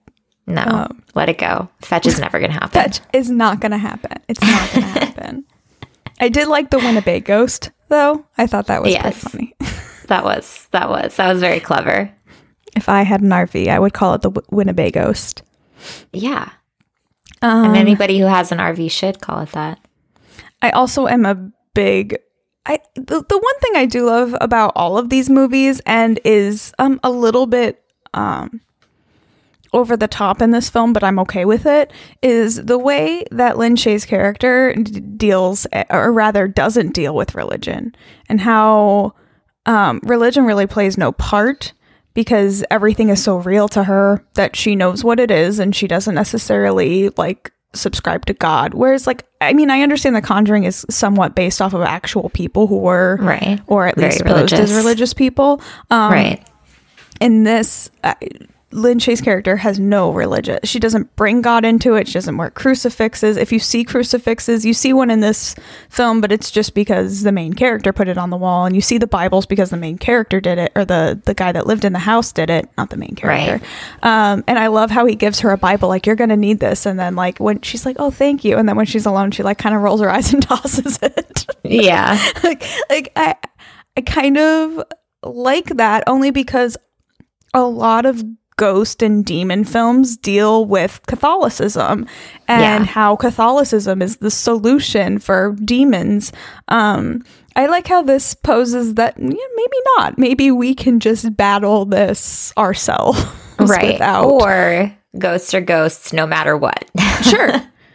No,
Um,
let it go. Fetch is never going to happen.
Fetch is not going to happen. It's not going *laughs* to happen. I did like the Winnipeg ghost, though. I thought that was
Yes.
pretty funny. *laughs*
That was, that was, that was very clever.
if I had an RV, I would call it the w- Winnipeg ghost.
Yeah.
Um,
And anybody who has an RV should call it that.
I also am a big. I the, the one thing I do love about all of these movies and is um a little bit um over the top in this film, but I'm okay with it. Is the way that Lin Shaye's character d- deals, or rather, doesn't deal with religion, and how um, religion really plays no part because everything is so real to her that she knows what it is and she doesn't necessarily like subscribe to God. Whereas, like, I mean, I understand The Conjuring is somewhat based off of actual people who were,
Right.
or at
Very
least posed as
religious.
religious people. Um,
right.
in this Lin Shaye's character has no religion. She doesn't bring God into it. She doesn't wear crucifixes. If you see crucifixes, you see one in this film, but it's just because the main character put it on the wall. And you see the Bibles because the main character did it, or the the guy that lived in the house did it, not the main character. Um, and I love how he gives her a Bible, like you're gonna need this. And then like when she's like, oh, thank you. And then when she's alone, she like kind of rolls her eyes *laughs* and tosses it.
Yeah. *laughs*
like like I I kind of like that only because a lot of ghost and demon films deal with Catholicism and
Yeah.
how Catholicism is the solution for demons. Um I like how this poses that yeah, maybe not. Maybe we can just battle this ourselves. *laughs*
right.
Without
Or ghosts are ghosts no matter what. *laughs*
sure.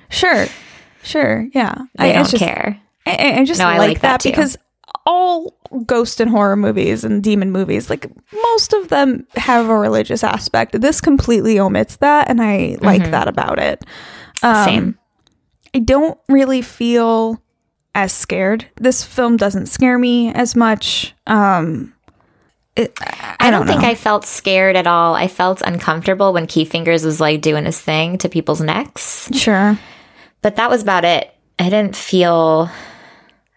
Sure. Sure. Yeah.
they
it's
don't
just-
care.
I, I just
No, I
like,
like
that,
that
because all ghost and horror movies and demon movies, like most of them have a religious aspect. This completely omits that, and I like that about it. Um,
Mm-hmm. Same.
I don't really feel as scared. This film doesn't scare me as much. Um, it, I,
I don't, think. I felt scared at all. I felt uncomfortable when Key Fingers was like doing his thing to people's necks,
Sure.
but that was about it. I didn't feel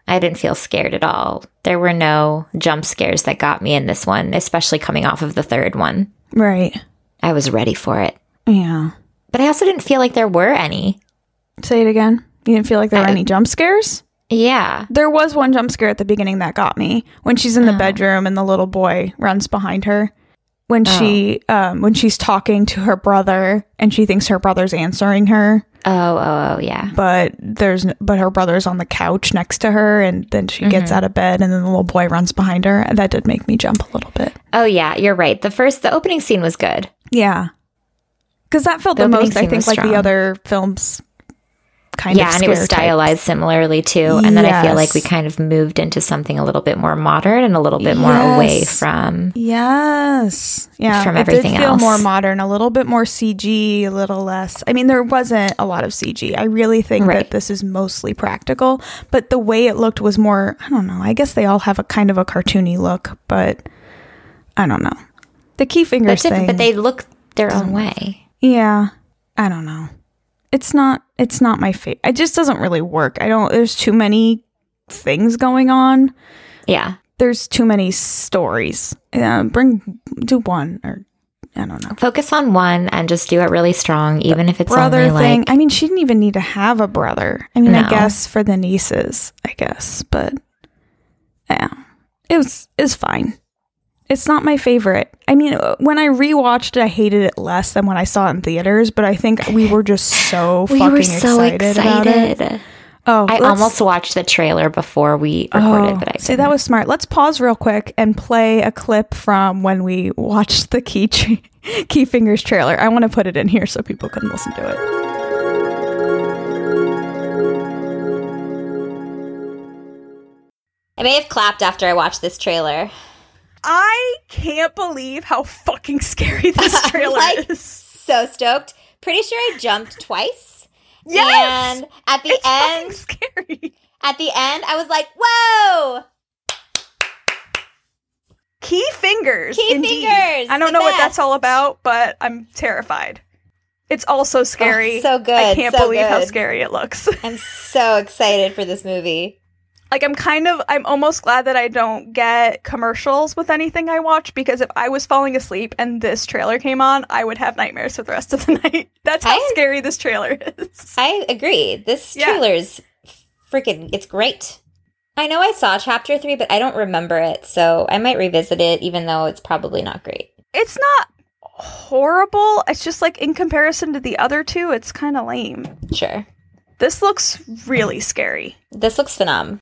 I didn't feel scared at all. There were no jump scares that got me in this one, especially coming off of the third one.
Right.
I was ready for it.
Yeah.
But I also didn't feel like there were any.
Say it again. You didn't feel like there were
Uh,
any jump scares?
Yeah.
There was one jump scare at the beginning that got me when she's in the bedroom and the little boy runs behind her. When she um when she's talking to her brother and she thinks her brother's answering her,
Oh, oh, oh, yeah.
but there's but her brother's on the couch next to her and then she gets out of bed and then the little boy runs behind her that did make me jump a little bit.
Oh, yeah, you're right. The first, the opening scene was good.
Yeah. Cuz that felt
The
the, most I think like the other films kind
yeah,
of
and it was stylized similarly too. And then I feel like we kind of moved into something a little bit more modern and a little bit more away from.
Yes. Yeah.
from
it
everything
did feel
else.
more modern, a little bit more CG, a little less. I mean, there wasn't a lot of CG. I really think
Right.
that this is mostly practical, but the way it looked was more, I don't know. I guess they all have a kind of a cartoony look, but I don't know. The key fingers thing.
but they look their own way.
yeah. I don't know. It's not it's not my favorite. It just doesn't really work. I don't there's too many things going on.
Yeah.
There's too many stories. Yeah, bring do one or I don't know.
Focus on one and just do it really strong, even if it's
brother
only
thing.
like.
I mean, she didn't even need to have a brother. I mean, I guess for the nieces, I guess, but yeah, it was it's fine. It's not my favorite. I mean, uh, when I rewatched it, I hated it less than when I saw it in theaters. But I think we were just so *gasps*
We
fucking
were so
excited, about it. Oh,
I almost watched the trailer before we recorded,
Oh,
but I
see that was smart. Let's pause real quick and play a clip from when we watched the Key Tree- *laughs* Key Fingers trailer. I want to put it in here so people can listen to it.
I may have clapped after I watched this trailer.
I can't believe how fucking scary this *laughs* trailer
Like-
is.
So stoked. Pretty sure I jumped twice.
Yes!
And at the
It's
end,
scary.
at the end, I was like, "Whoa!"
Key fingers.
Key
indeed.
fingers,
I don't know what that's all about, but I'm terrified. It's also oh, scary.
Oh, so good,
I can't
so
believe how scary it looks.
I'm so excited for this movie.
Like I'm kind of I'm almost glad that I don't get commercials with anything I watch because if I was falling asleep and this trailer came on, I would have nightmares for the rest of the *laughs* night. That's how
I-
scary this trailer is.
I agree. This
Yeah.
trailer's freaking it's great. I know I saw chapter 3, but I don't remember it, so I might revisit it even though it's probably not great.
It's not horrible. It's just like in comparison to the other two, it's kind of lame.
Sure.
This looks really scary.
This looks phenom.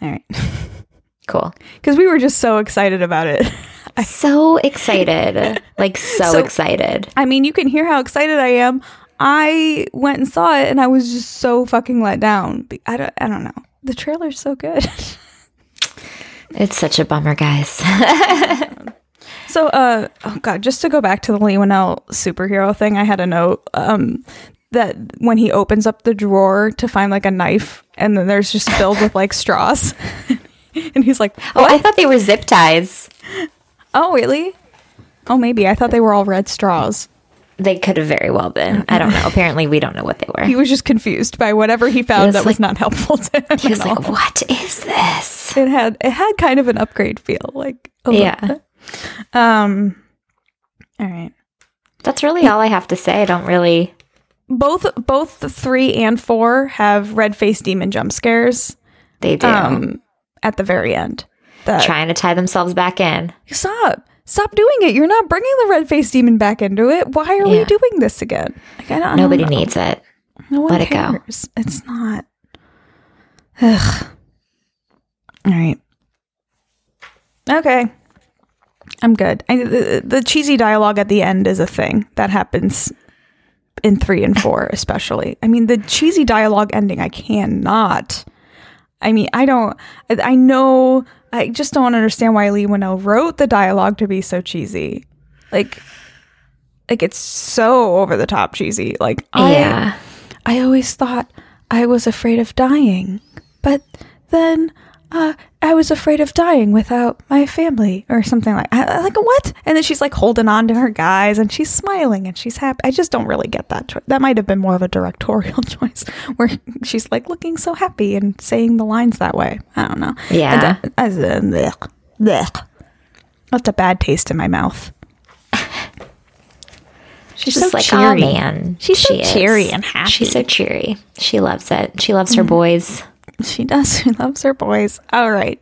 All right. *laughs*
Cool.
Because we were just so excited about it. *laughs*
So excited. like so,
So-
excited.
I mean, you can hear how excited I am. I went and saw it and I was just so fucking let down. I don't, I don't know. The trailer's so good. *laughs*
It's such a bummer, guys.
So, uh, oh god, just to go back to the Lionel superhero thing, I had a note um, that when he opens up the drawer to find like a knife, and then there's just filled with like straws, *laughs* and he's like,
oh, I thought they were zip ties.
Oh, really? Oh, maybe I thought they were all red straws."
They could have very well been. I don't know. Apparently, we don't know what they were.
He was just confused by whatever he found that was not helpful to him.
He was like. "What is this?"
it had it had kind of an upgrade feel, like a little
Yeah.
bit. Um. All right.
That's really all I have to say. I don't really.
Both both the three and four have red faced demon jump scares.
They do
Um. At the very end. That
trying to tie themselves back in.
stop stop doing it. You're not bringing the red faced demon back into it. Why are we doing this again? Like, I don't, I don't
Nobody needs it.
No one
Let it go.
cares. It's not. Ugh. All right. Okay. I'm good. I, the, the cheesy dialogue at the end is a thing that happens in three and four, *laughs* especially. I mean, the cheesy dialogue ending, I cannot. I mean, I don't. I, I know. I just don't understand why Leigh Whannell wrote the dialogue to be so cheesy. Like, like it's so over the top cheesy. Like, I,
yeah.
I always thought I was afraid of dying, but then uh, I was afraid of dying without my family or something like I, like what? And then she's like holding on to her guys and she's smiling and she's happy. I just don't really get that. Cho- that might have been more of a directorial *laughs* choice where she's like looking so happy and saying the lines that way. I don't know.
Yeah.
And, uh, as in, blech, blech. That's a bad taste in my mouth. *laughs* She's
Just
so
like,
cheery.
oh man.
She's so
she is.
cheery and happy.
She's so cheery. She loves it. She loves her boys. *laughs*
She does. She loves her boys. All right.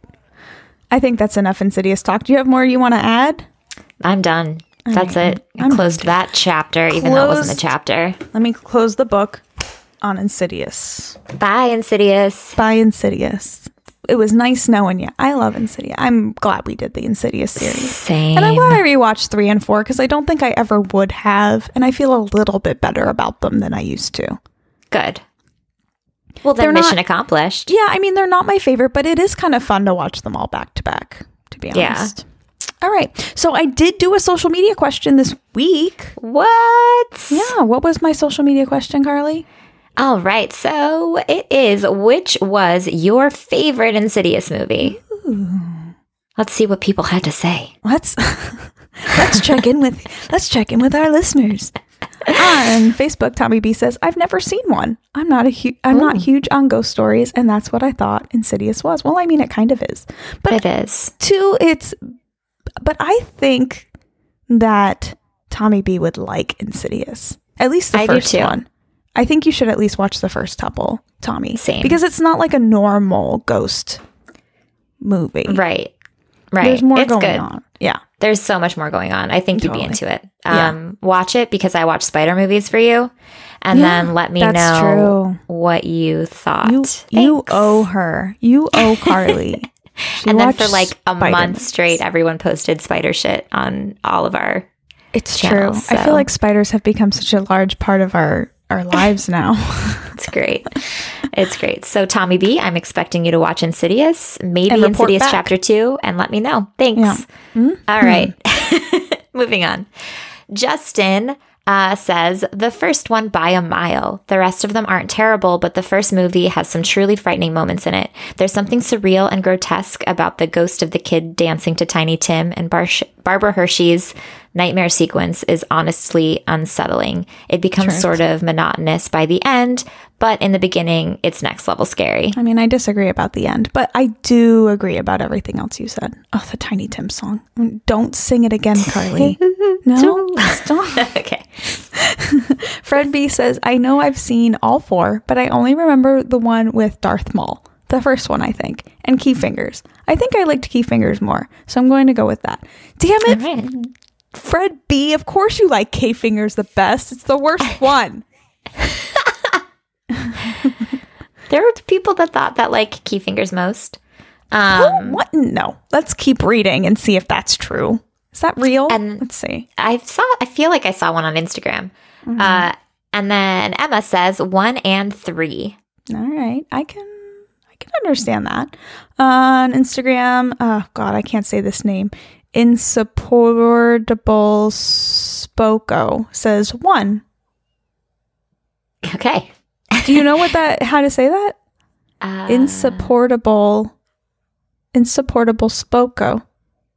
I think that's enough Insidious talk. Do you have more you want to add?
I'm done. That's it. I closed that chapter, even though it wasn't a chapter.
Let me close the book on Insidious.
Bye, Insidious.
Bye, Insidious. It was nice knowing you. I love Insidious. I'm glad we did the Insidious series.
Same.
And I'm glad I rewatched three and four because I don't think I ever would have. And I feel a little bit better about them than I used to.
Good. Well, then
They're not-
mission accomplished.
Yeah, I mean, they're not my favorite, but it is kind of fun to watch them all back to back, to be honest.
Yeah.
honest. All right. So I did do a social media question this week.
What?
Yeah. What was my social media question, Carly?
All right. So it is which was your favorite Insidious movie? Let's see what people had to say.
Let's *laughs* let's check in with let's check in with our listeners. On Facebook, Tommy B says, "I've never seen one. I'm not a hu- I'm not huge on ghost stories, and that's what I thought Insidious was. Well, I mean, it kind of is, but
It is.
two, it's. But I think that Tommy B would like Insidious. At least the
I
first one. I think you should at least watch the first couple, Tommy.
Same.
Because it's not like a normal ghost movie.
Right. Right.
There's more
it's
going
good.
on. Yeah.
There's so much more going on. I think you'd be into it.
Yeah.
Um, Watch it because I watch spider movies for you, and
Yeah,
then let me know
true.
what you thought.
You you owe her. You owe Carly. *laughs*
And then for like a
Spider-Man.
month straight, everyone posted spider shit on all of our.
It's
channels,
true. I feel like spiders have become such a large part of our our lives now. *laughs*
It's great. it's great. So Tommy B, I'm expecting you to watch Insidious, maybe Insidious
back.
Chapter Two, and let me know. Thanks.
Yeah. Mm-hmm.
All right. *laughs* Moving on. Justin uh, says the first one by a mile. The rest of them aren't terrible, but the first movie has some truly frightening moments in it. There's something surreal and grotesque about the ghost of the kid dancing to Tiny Tim, and Bar- Barbara Hershey's nightmare sequence is honestly unsettling. It becomes sort of monotonous by the end, but in the beginning, it's next level scary.
I mean, I disagree about the end, but I do agree about everything else you said. Oh, the Tiny Tim song. Don't sing it again, Carly. *laughs* no, stop. *laughs*
okay.
Fred B says, I know I've seen all four, but I only remember the one with Darth Maul. The first one, I think, and Key Fingers. I think I liked Key Fingers more, so I'm going to go with that. Damn it,
right.
Fred B. Of course you like K Fingers the best. It's the worst *laughs* one. *laughs*
There were people that thought that like key fingers most. Um,
what? No. Let's keep reading and see if that's true. Is that real?
And-
Let's see.
I saw. I feel like I saw one on Instagram.
Mm-hmm.
Uh, and then Emma says one and three.
All right, I can can understand that. On Instagram, oh god, I can't say this name. Insupportable Spoko says one.
Okay.
Do you know what that how to say that? *laughs*
Uh,
Insupportable Insupportable Spoko.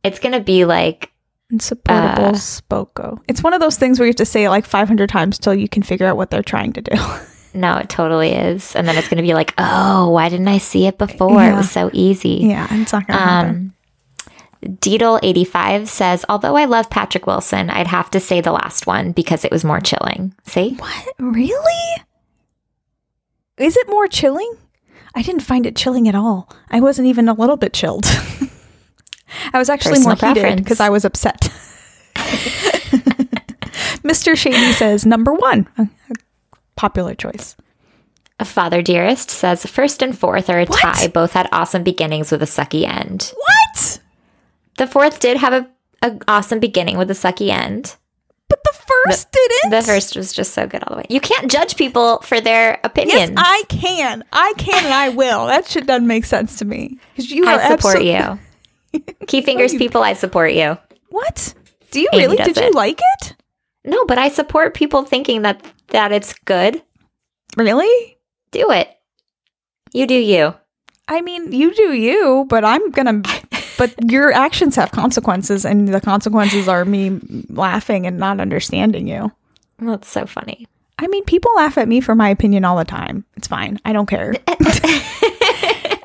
It's gonna be like
Insupportable
Uh,
Spoko. It's one of those things where you have to say it like 500 times till you can figure out what they're trying to do. *laughs*
no, it totally is. And then it's gonna be like, oh, why didn't I see it before? It was so easy.
yeah, it's not gonna happen.
Um, Deedle85 says, although I love Patrick Wilson, I'd have to say the last one because it was more chilling. See?
What? Really? Is it more chilling? I didn't find it chilling at all. I wasn't even a little bit chilled. *laughs* I was actually
Personal
more heated because I was upset. *laughs* *laughs* Mr. Shady says number one. Popular choice.
A father Dearest says, first and fourth are a
What?
tie. Both had awesome beginnings with a sucky end.
What?
The fourth did have a, an awesome beginning with a sucky end.
But the first didn't.
The first was just so good all the way. You can't judge people for their opinions.
Yes, I can. I can and I will. *laughs* That shit doesn't make sense to me. Because you
I support
absolute-
you. *laughs* Key fingers people, I support you.
What? Do you
Amy
really? Did you like it?
No, but I support people thinking that that it's good.
Really?
Do it. You do you.
I mean, you do you, but I'm gonna. *laughs* But your actions have consequences, and the consequences are me laughing and not understanding you.
That's so funny.
I mean, people laugh at me for my opinion all the time. It's fine. I don't care. *laughs*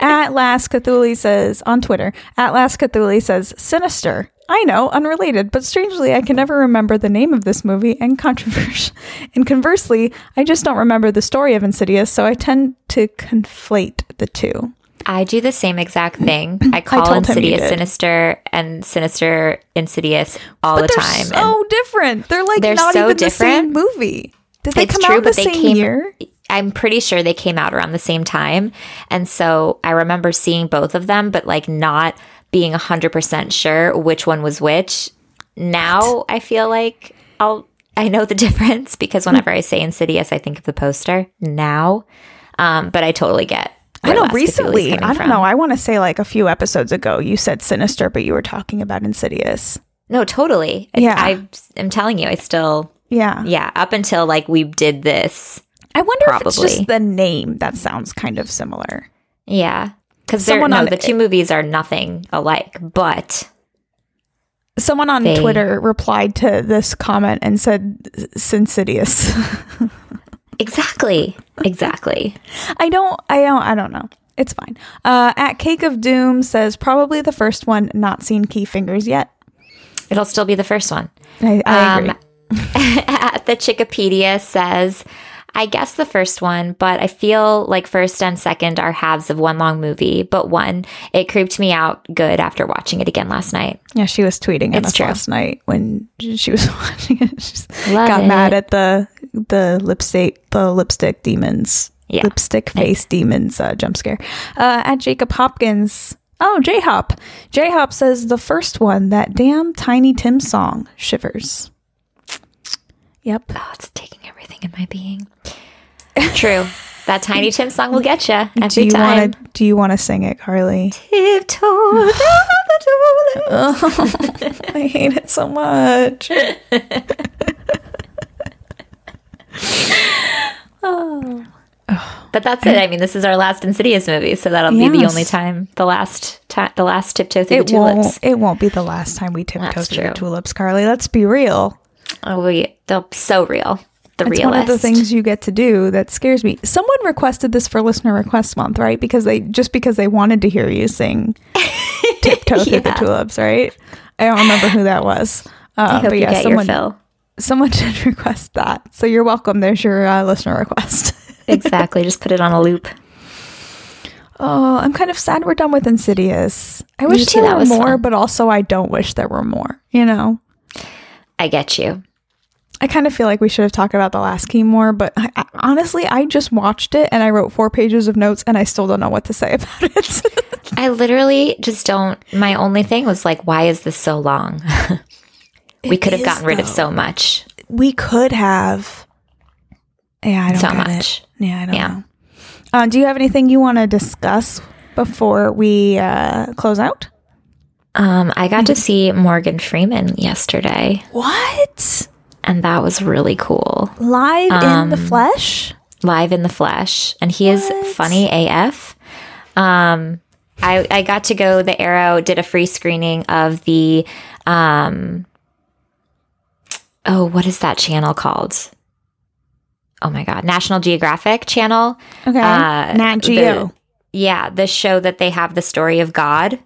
at last, Cthulhu says on Twitter, at last, Cthulhu says, Sinister. I know, unrelated, but strangely, I can mm-hmm. never remember the name of this movie and controversial. *laughs* And conversely, I just don't remember the story of Insidious, so I tend to conflate the two.
I do the same exact mm-hmm. thing. *clears throat* I call
you
Insidious. Sinister and Sinister Insidious all the
But they're
time.
so different. They're like
They're
not
so
even the same movie. Did they
It's
come
true,
out the
but they
same
came-
year?
I'm pretty sure they came out around the same time. And so I remember seeing both of them, but like not being 100% sure which one was which. Now I feel like I'll, I know the *laughs* difference because whenever I say Insidious, I think of the poster now. Um, but I totally get.
I know recently. I don't
from.
know. I want to say like a few episodes ago, you said Sinister, but you were talking about Insidious.
No, totally.
Yeah.
I, I'm telling you, I still,
Yeah.
yeah, up until like we did this.
I wonder if it's just the name that sounds kind of similar.
Yeah. Because
Someone
no,
on-
the two movies are nothing alike, but
Someone on
They-
Twitter replied to this comment and said Insidious. *laughs*
exactly, exactly.
I don't I don't I don't know. It's fine. Uh, at Cake of Doom says probably the first one, not seen key fingers yet.
It'll still be the first one.
I, I agree.
Um, *laughs* at the Chickapedia says, I guess the first one, but I feel like first and second are halves of one long movie. But one, it creeped me out good after watching it again last night.
Yeah, she was tweeting at
It's
us
true.
last night when she was *laughs* watching it. She got
it.
mad at the the lipstick the lipstick demons,
Yeah.
lipstick face demons uh, jump scare. Uh, at Jacob Hopkins. Oh, J Hop. J Hop says the first one, that damn Tiny Tim song, shivers. Yep.
Oh, it's taking everything in my being. True. That *laughs* Tiny Tim song will get you every
do you
time.
want to? Do you want to sing it, Carly?
Tiptoe tulips. *laughs*
I hate it so much. *laughs* Oh. Oh.
But that's it. I mean, this is our last Insidious movie, so that'll be the only time the last ti the last tiptoe through
It
the tulips.
won't. It won't be the last time we tiptoe
That's
through the tulips, Carly. Let's be real.
Oh, we they're so real. The
It's
realest.
one of the things you get to do that scares me. Someone requested this for listener request month, right? Because they just because they wanted to hear you sing *laughs* "Tiptoe Through the Tulips," right? I don't remember who that was. Uh,
I hope
but
you
yeah,
get
someone
your fill.
someone *laughs* did request that, so you're welcome. There's your uh, listener request. *laughs*
exactly. Just put it on a loop.
oh, I'm kind of sad we're done with Insidious. I wish
too,
there were
was
more,
fun.
but also I don't wish there were more. You know.
I get you.
I kind of feel like we should have talked about the last key more, but I, I, honestly, I just watched it and I wrote four pages of notes and I still don't know what to say *laughs* about it.
I literally just don't. My only thing was like, why is this so long? *laughs* we
It
could have gotten rid of so much.
we could have. Yeah, I don't
So much.
It. Yeah, I don't
Yeah.
know. Uh, do you have anything you want to discuss before we uh, close out?
Um, I got to see Morgan Freeman yesterday,
What?
And that was really cool.
Live in the
Um,
flesh?
live in the flesh, and he is funny AF. Um, I I got to go. The Arrow did a free screening of the um. Oh, what is that channel called? Oh my god, National Geographic channel.
Okay.
uh,
Nat
the-
Geo.
Yeah, the show that they have the story of God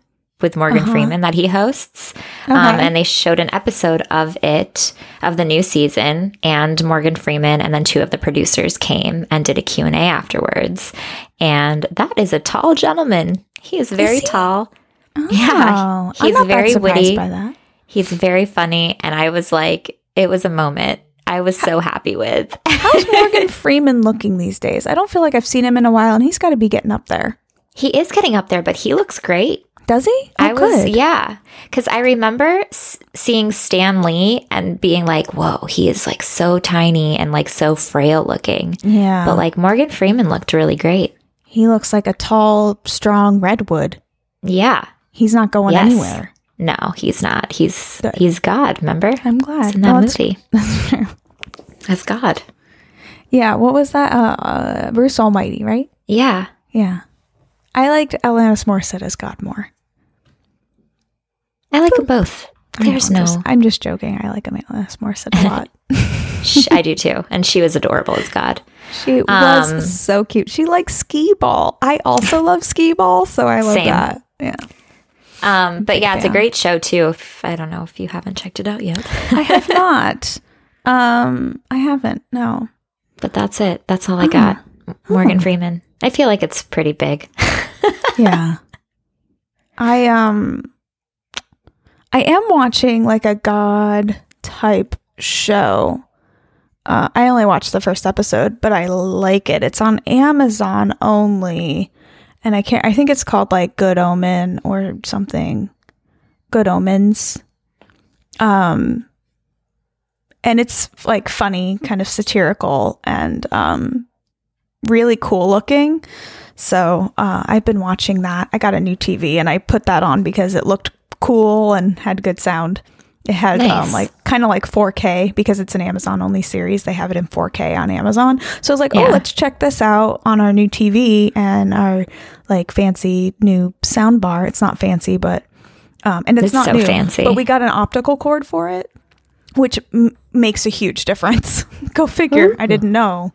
with Morgan
Uh-huh.
Freeman that he hosts. Um, and they showed an episode of it of the new season and Morgan Freeman and then two of the producers came and did a Q&A afterwards. And that is a tall gentleman. He is very
he?
tall.
oh,
yeah,
I'm
he's very witty.
by that.
He's very funny and I was like it was a moment I was so happy with.
How's *laughs* Morgan Freeman looking these days? I don't feel like I've seen him in a while, and he's got to be getting up there.
he is getting up there but he looks great.
Does he? Oh,
I was,
good.
yeah. Because I remember s- seeing Stan Lee and being like, whoa, he is like so tiny and like so frail looking.
Yeah.
But like Morgan Freeman looked really great.
he looks like a tall, strong redwood.
Yeah.
He's not going
Yes.
anywhere.
No, he's not. He's
Good.
he's God, remember?
I'm glad.
In that movie. *laughs*
That's true.
That's God.
Yeah. What was that? Uh, uh, Bruce Almighty, right?
Yeah.
Yeah. I liked Alanis Morissette as God more.
I like them both. There's
I'm
no.
Just, I'm just joking. I like Alanis Morissette a *laughs* lot.
I do too. And she was adorable as God.
She
Um,
was so cute. She likes skee ball. I also *laughs* love skee ball, so I love
Same.
that. Yeah.
Um, but yeah, it's a great show too. If I don't know if you haven't checked it out yet.
I have *laughs* not. Um, I haven't. No.
but that's it. That's all I got. Morgan Freeman. I feel like it's pretty big.
Yeah. I um I am watching like a god type show. Uh, I only watched the first episode, but I like it. It's on Amazon only, and I can't. I think it's called like Good Omen or something. Good Omens. Um, and it's like funny, kind of satirical, and um, really cool looking. So uh, I've been watching that. I got a new TV and I put that on because it looked cool and had good sound. It had um, like kind of like 4K because it's an Amazon only series. They have it in 4K on Amazon. So I was like,
Yeah.
oh, let's check this out on our new TV and our like fancy new sound bar. It's not fancy, but um, and it's,
It's
not
so
new,
fancy.
But we got an optical cord for it, which m- makes a huge difference. *laughs* Go figure. I didn't know.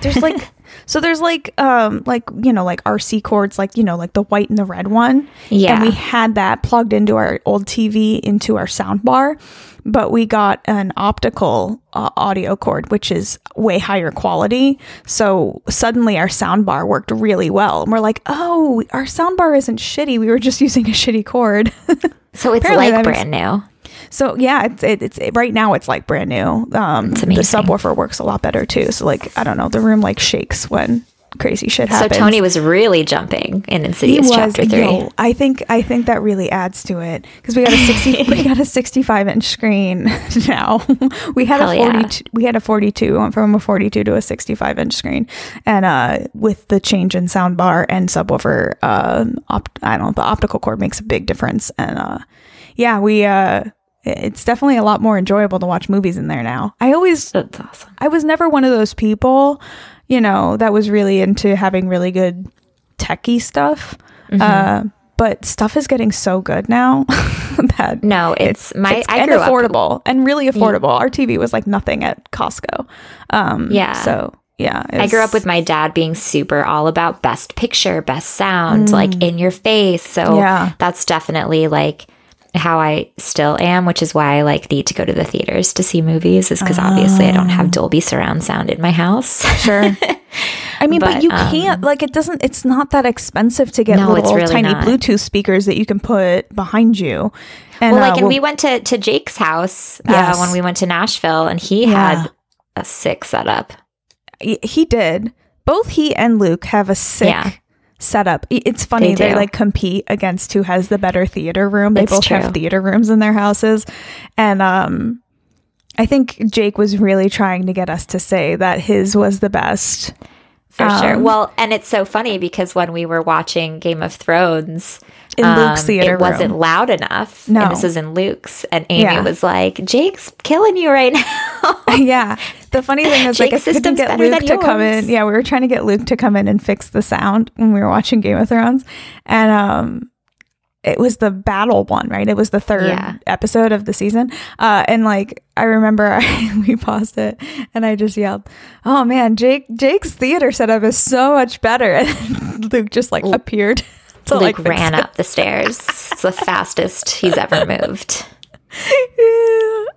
There's like *laughs* so there's like um like you know like RC cords like you know like the white and the red one.
Yeah.
And we had that plugged into our old TV into our sound bar, but we got an optical uh, audio cord which is way higher quality. So suddenly our sound bar worked really well. And we're like, "Oh, our sound bar isn't shitty. We were just using a shitty cord." *laughs*
So it's
Apparently
like brand new.
So yeah, it's it, it's it, right now it's like brand new. Um, the subwoofer works a lot better too. So like I don't know, the room like shakes when crazy shit happens. So.
Tony was really jumping in Insidious
was
Chapter Three.
yo, I think I think that really adds to it because we got a sixty *laughs* we got a sixty five inch screen *laughs* now. we had
Hell
a
yeah.
forty two we had a forty two went from a forty two to a sixty five inch screen, and uh with the change in sound bar and subwoofer, um, opt- I don't know the optical cord makes a big difference, and uh yeah we uh it's definitely a lot more enjoyable to watch movies in there now. I always
That's awesome.
I was never one of those people, you know, that was really into having really good techie stuff.
Mm-hmm.
Uh, but stuff is getting so good now *laughs* that
No, it's, my.
it's
I
and
grew up.
affordable and really affordable. Our TV was like nothing at Costco. Um,
Yeah.
So yeah,
I grew up with my dad being super all about best picture, best sound, like in your face. So
Mm. Yeah.
that's definitely like how I still am, which is why I like need to go to the theaters to see movies, is because obviously I don't
Ah.
have Dolby surround sound in my house.
Sure. *laughs* I mean, but,
But,
you
um,
can't like it doesn't. It's not that expensive to get
No,
little
really
tiny
not.
Bluetooth speakers that you can put behind you. And
well,
uh,
like, and
we'll-
we went to to Jake's house
Yes.
uh, when we went to Nashville, and he
Yeah.
had a sick setup.
he he did. Both he and Luke have a sick
Yeah.
Setup. It's funny
They
they, like compete against who has the better theater room. They
It's
both
true.
have theater rooms in their houses, and um, I think Jake was really trying to get us to say that his was the best.
For sure.
Um,
Well, and it's so funny because when we were watching Game of Thrones
In Luke's theater
it wasn't loud enough.
No.
And this was in Luke's. And Amy
Yeah.
was like, Jake's killing you right now. *laughs*
yeah. The funny thing is, like, I
Jake's
couldn't get Luke to come in. Yeah, we were trying to get Luke to come in and fix the sound when we were watching Game of Thrones, and um, it was the battle one, right? It was the third
Yeah.
episode of the season, uh, and like I remember *laughs* we paused it, and I just yelled, "Oh man, Jake Jake's theater setup is so much better!" *laughs* And Luke just like appeared.
Luke
like,
ran up the stairs. It's the fastest he's ever moved *laughs*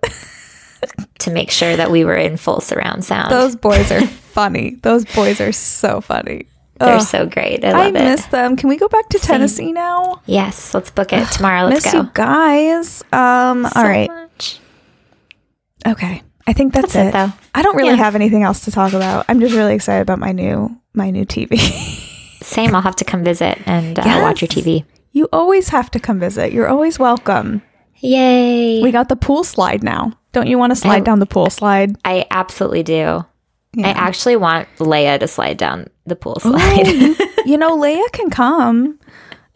to make sure that we were in full surround sound.
Those boys are funny. Those boys are so funny.
They're
Ugh.
so great. I
I
love it.
miss them. Can we go back to Tennessee now?
yes, let's book it tomorrow. Let's
miss
go.
you guys. Um, all
So
right.
much.
Okay. I think that's,
That's it,
it.
though.
I don't really
Yeah.
have anything else to talk about. I'm just really excited about my new my new TV. *laughs*
Same. I'll have to come visit and uh,
Yes.
watch your TV.
You always have to come visit. You're always welcome.
Yay.
We got the pool slide now. Don't you want to slide
I-
down the pool slide?
I absolutely do. I actually want Leia to slide down the pool slide. *laughs*
you know, Leia can come.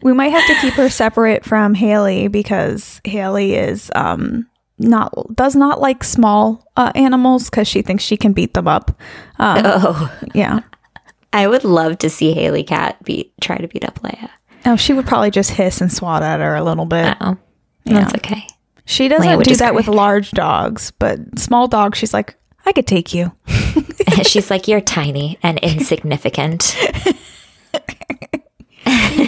We might have to keep her separate from Haley because Haley is um not does not like small uh, animals because she thinks she can beat them up. Um,
oh,
yeah. *laughs*
I would love to see Haley Cat beat try to beat up Leia.
Oh, she would probably just hiss and swat at her a little bit.
Oh,
Yeah.
that's okay.
She doesn't do that with large dogs, but small dogs, she's like, I could take you. *laughs*
She's like, "You're tiny and insignificant." *laughs*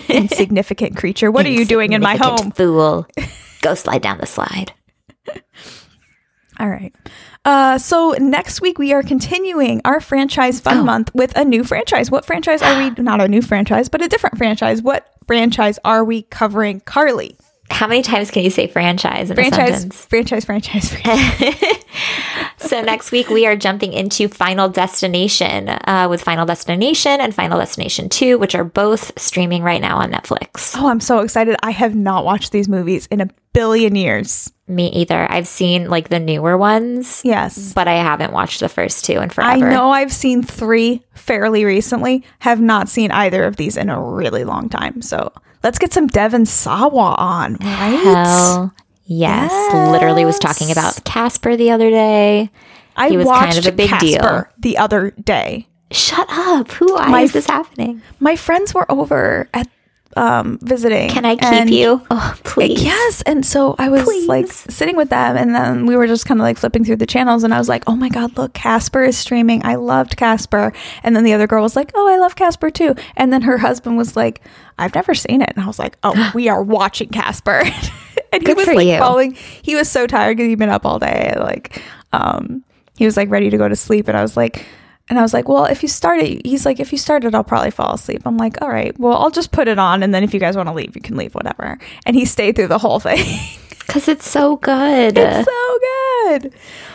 Insignificant creature. What are you doing in my home?
Fool. Go slide down the slide. *laughs*
All right. Uh, so next week we are continuing our franchise fun
Oh.
month with a new franchise. What franchise are we? *gasps* Not a new franchise, but a different franchise. What franchise are we covering, Carly?
How many times can you say franchise in a
Franchise,
sentence?
franchise, franchise, franchise.
So next week we are jumping into Final Destination uh, with Final Destination and Final Destination 2, which are both streaming right now on Netflix.
oh, I'm so excited! I have not watched these movies in a billion years.
Me either. I've seen like the newer ones,
Yes.
but I haven't watched the first two in
I know I've seen three fairly recently, have not seen either of these in a really long time. So let's get some Devon Sawa on, right?
Hell yes. Literally was talking about Casper the other day.
I
he was
watched
kind of a big deal.
Casper the other day.
Shut up. Who? Why
My
is this happening?
My friends were over at um visiting.
Can I keep you? Oh, please.
Yes, and so I was like sitting with them, and then we were just kind of like flipping through the channels, and I was like, "Oh my god, look, Casper is streaming! I loved Casper." And then the other girl was like, "Oh, I love Casper too." And then her husband was like, "I've never seen it," and I was like, "Oh, *gasps* we are watching Casper." *laughs* and he was like
you.
falling. He was so tired because he'd been up all day. Like, um, he was like ready to go to sleep, and I was like. And I was like, well, if you start it, he's like, if you start it, I'll probably fall asleep. I'm like, all right, well, I'll just put it on. And then if you guys want to leave, you can leave, whatever. And he stayed through the whole thing. *laughs*
Because it's so good.
It's so good.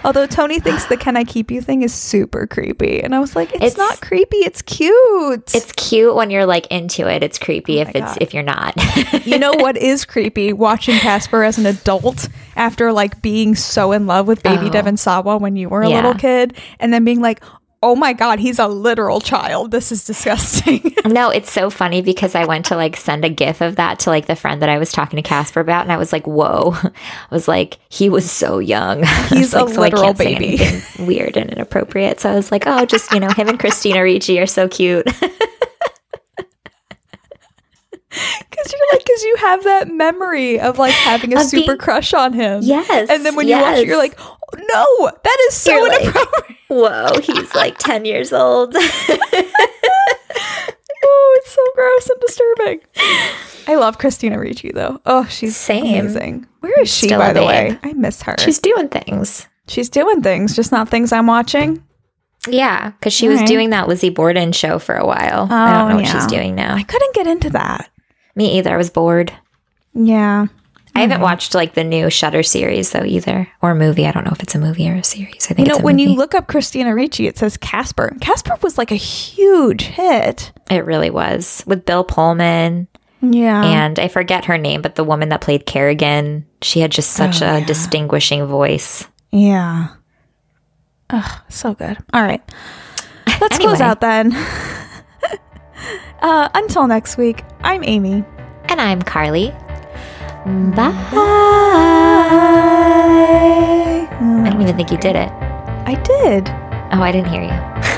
Although Tony thinks the "Can I keep you" thing is super creepy, and I was like, "It's,
It's-
not creepy. It's cute."
It's cute when you're like into it. It's creepy oh if
Oh my
it's
God.
if you're not. *laughs*
you know what is creepy? Watching Casper as an adult after like being so in love with Baby
Oh.
Devon Sawa when you were a
Yeah.
little kid, and then being like, "Oh my God, he's a literal child. This is disgusting." *laughs*
no, it's so funny because I went to like send a gif of that to like the friend that I was talking to Casper about, and I was like, "Whoa!" *laughs* I was like, "He was so young. *laughs*
He's
like,
a
so
literal baby.
weird and inappropriate." So I was like, "Oh, just you know, him and Christina Ricci are so cute." *laughs*
Because like, you have that memory of like having a
Of
super
being-
crush on him.
Yes,
And then when you watch it, you're like, oh, no, that is so
You're like-
inappropriate. *laughs*
Whoa, he's like *laughs* ten years old.
oh, it's so gross and disturbing. I love Christina Ricci though. Oh, she's
Same.
amazing. Where is she,
Still
by the way? I miss her.
She's doing things.
she's doing things, just not things I'm watching.
Yeah, because she was
Alright.
doing that Lizzie Borden show for a while. I
Oh,
don't know what she's doing now.
I couldn't get into that.
Me either. I was bored.
Yeah.
I haven't watched like the new Shutter series though either, or movie. I don't know if it's a movie or a series. I think
You know,
it's a
when
movie.
you look up Christina Ricci, it says Casper. Casper was like a huge hit.
it really was with Bill Pullman
Yeah.
and I forget her name, but the woman that played Carrigan, she had just such
Oh,
a
yeah.
distinguishing voice.
Yeah. Ugh, so good. All right. *laughs* Let's close out then. *laughs* uh, until next week, I'm Amy.
And I'm Carly. Bye.
Bye.
I don't even think you did it.
I did.
Oh, I didn't hear you.